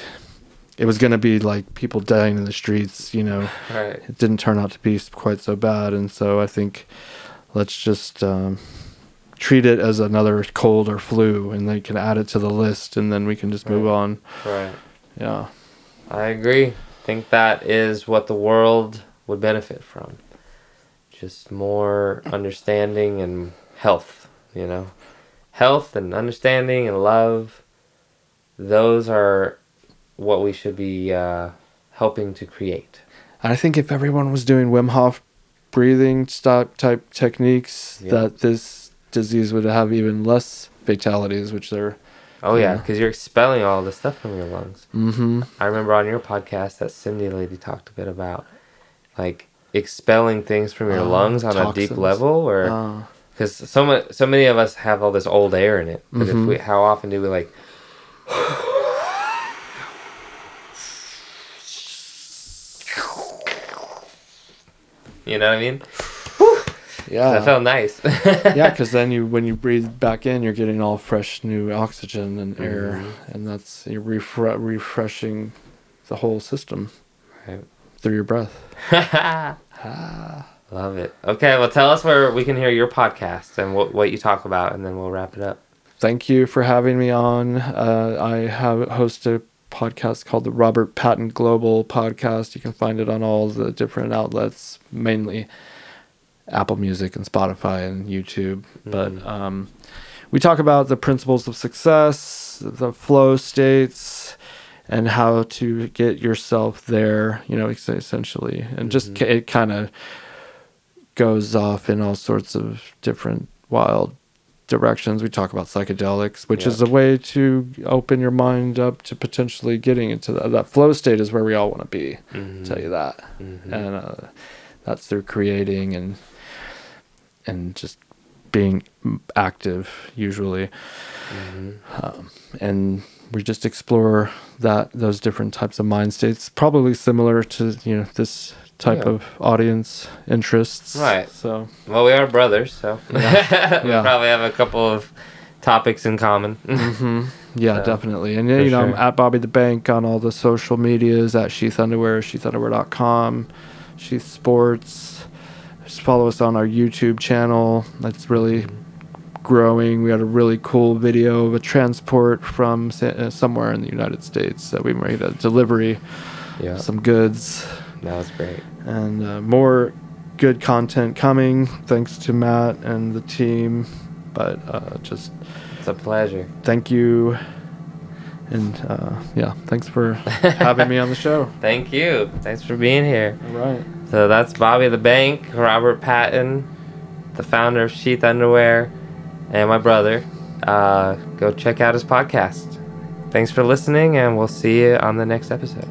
it was going to be like people dying in the streets, you know. Right. It didn't turn out to be quite so bad and so I think let's just um, treat it as another cold or flu and they can add it to the list and then we can just move Right. on. Right. Yeah. I agree. I think that is what the world would benefit from. Just more understanding and health, you know. Health and understanding and love. Those are what we should be uh, helping to create. I think if everyone was doing Wim Hof breathing stop type techniques, Yeah. that this disease would have even less fatalities, which they're. Oh yeah, because you're expelling all the stuff from your lungs. Mm-hmm. I remember on your podcast that Cindy lady talked a bit about, like expelling things from your Oh, lungs on a deep level, or Uh, because so much, so many of us have all this old air in it. But if Mhm. we, how often do we like? You know what I mean? yeah. That felt nice. [LAUGHS] yeah, because then you, [LAUGHS] when you breathe back in, you're getting all fresh new oxygen and air, Mhm. and that's you're refre- refreshing the whole system Right. through your breath. [LAUGHS] Love it. Okay, well, tell us where we can hear your podcast and what, what you talk about, and then we'll wrap it up. Thank you for having me on. Uh, I have host a podcast called the Robert Patton Global Podcast. You can find it on all the different outlets, mainly Apple Music and Spotify and YouTube. But um, we talk about the principles of success, the flow states, and how to get yourself there. You know, essentially, and just ca- it kind of goes off in all sorts of different wild directions. We talk about psychedelics, which Yeah. is a way to open your mind up to potentially getting into that. That flow state is where we all want to be. Mhm. Tell you that, Mhm. and uh, that's through creating and and just being active usually, Mhm. um, and we just explore that those different types of mind states. Probably similar to you know this type Yeah. of audience interests. Right. So Well, we are brothers, so Yeah. [LAUGHS] we Yeah. probably have a couple of topics in common. [LAUGHS] hmm Yeah, So, definitely. And you know, I'm at Bobby the Bank on all the social medias at Sheath Underwear, sheathunderwear.com, Sheath Sports. Just follow us on our YouTube channel. That's really growing. We had a really cool video of a transport from uh, somewhere in the United States that we made a delivery yeah, some goods that was great. and uh, more good content coming thanks to Matt and the team. But uh, just It's a pleasure. thank you. And uh, yeah, thanks for having me on the show. [LAUGHS] Thank you. Thanks for being here. All right. So that's Bobby the Bank, Robert Patton, the founder of Sheath Underwear, and my brother. Uh, go check out his podcast. Thanks for listening, and we'll see you on the next episode.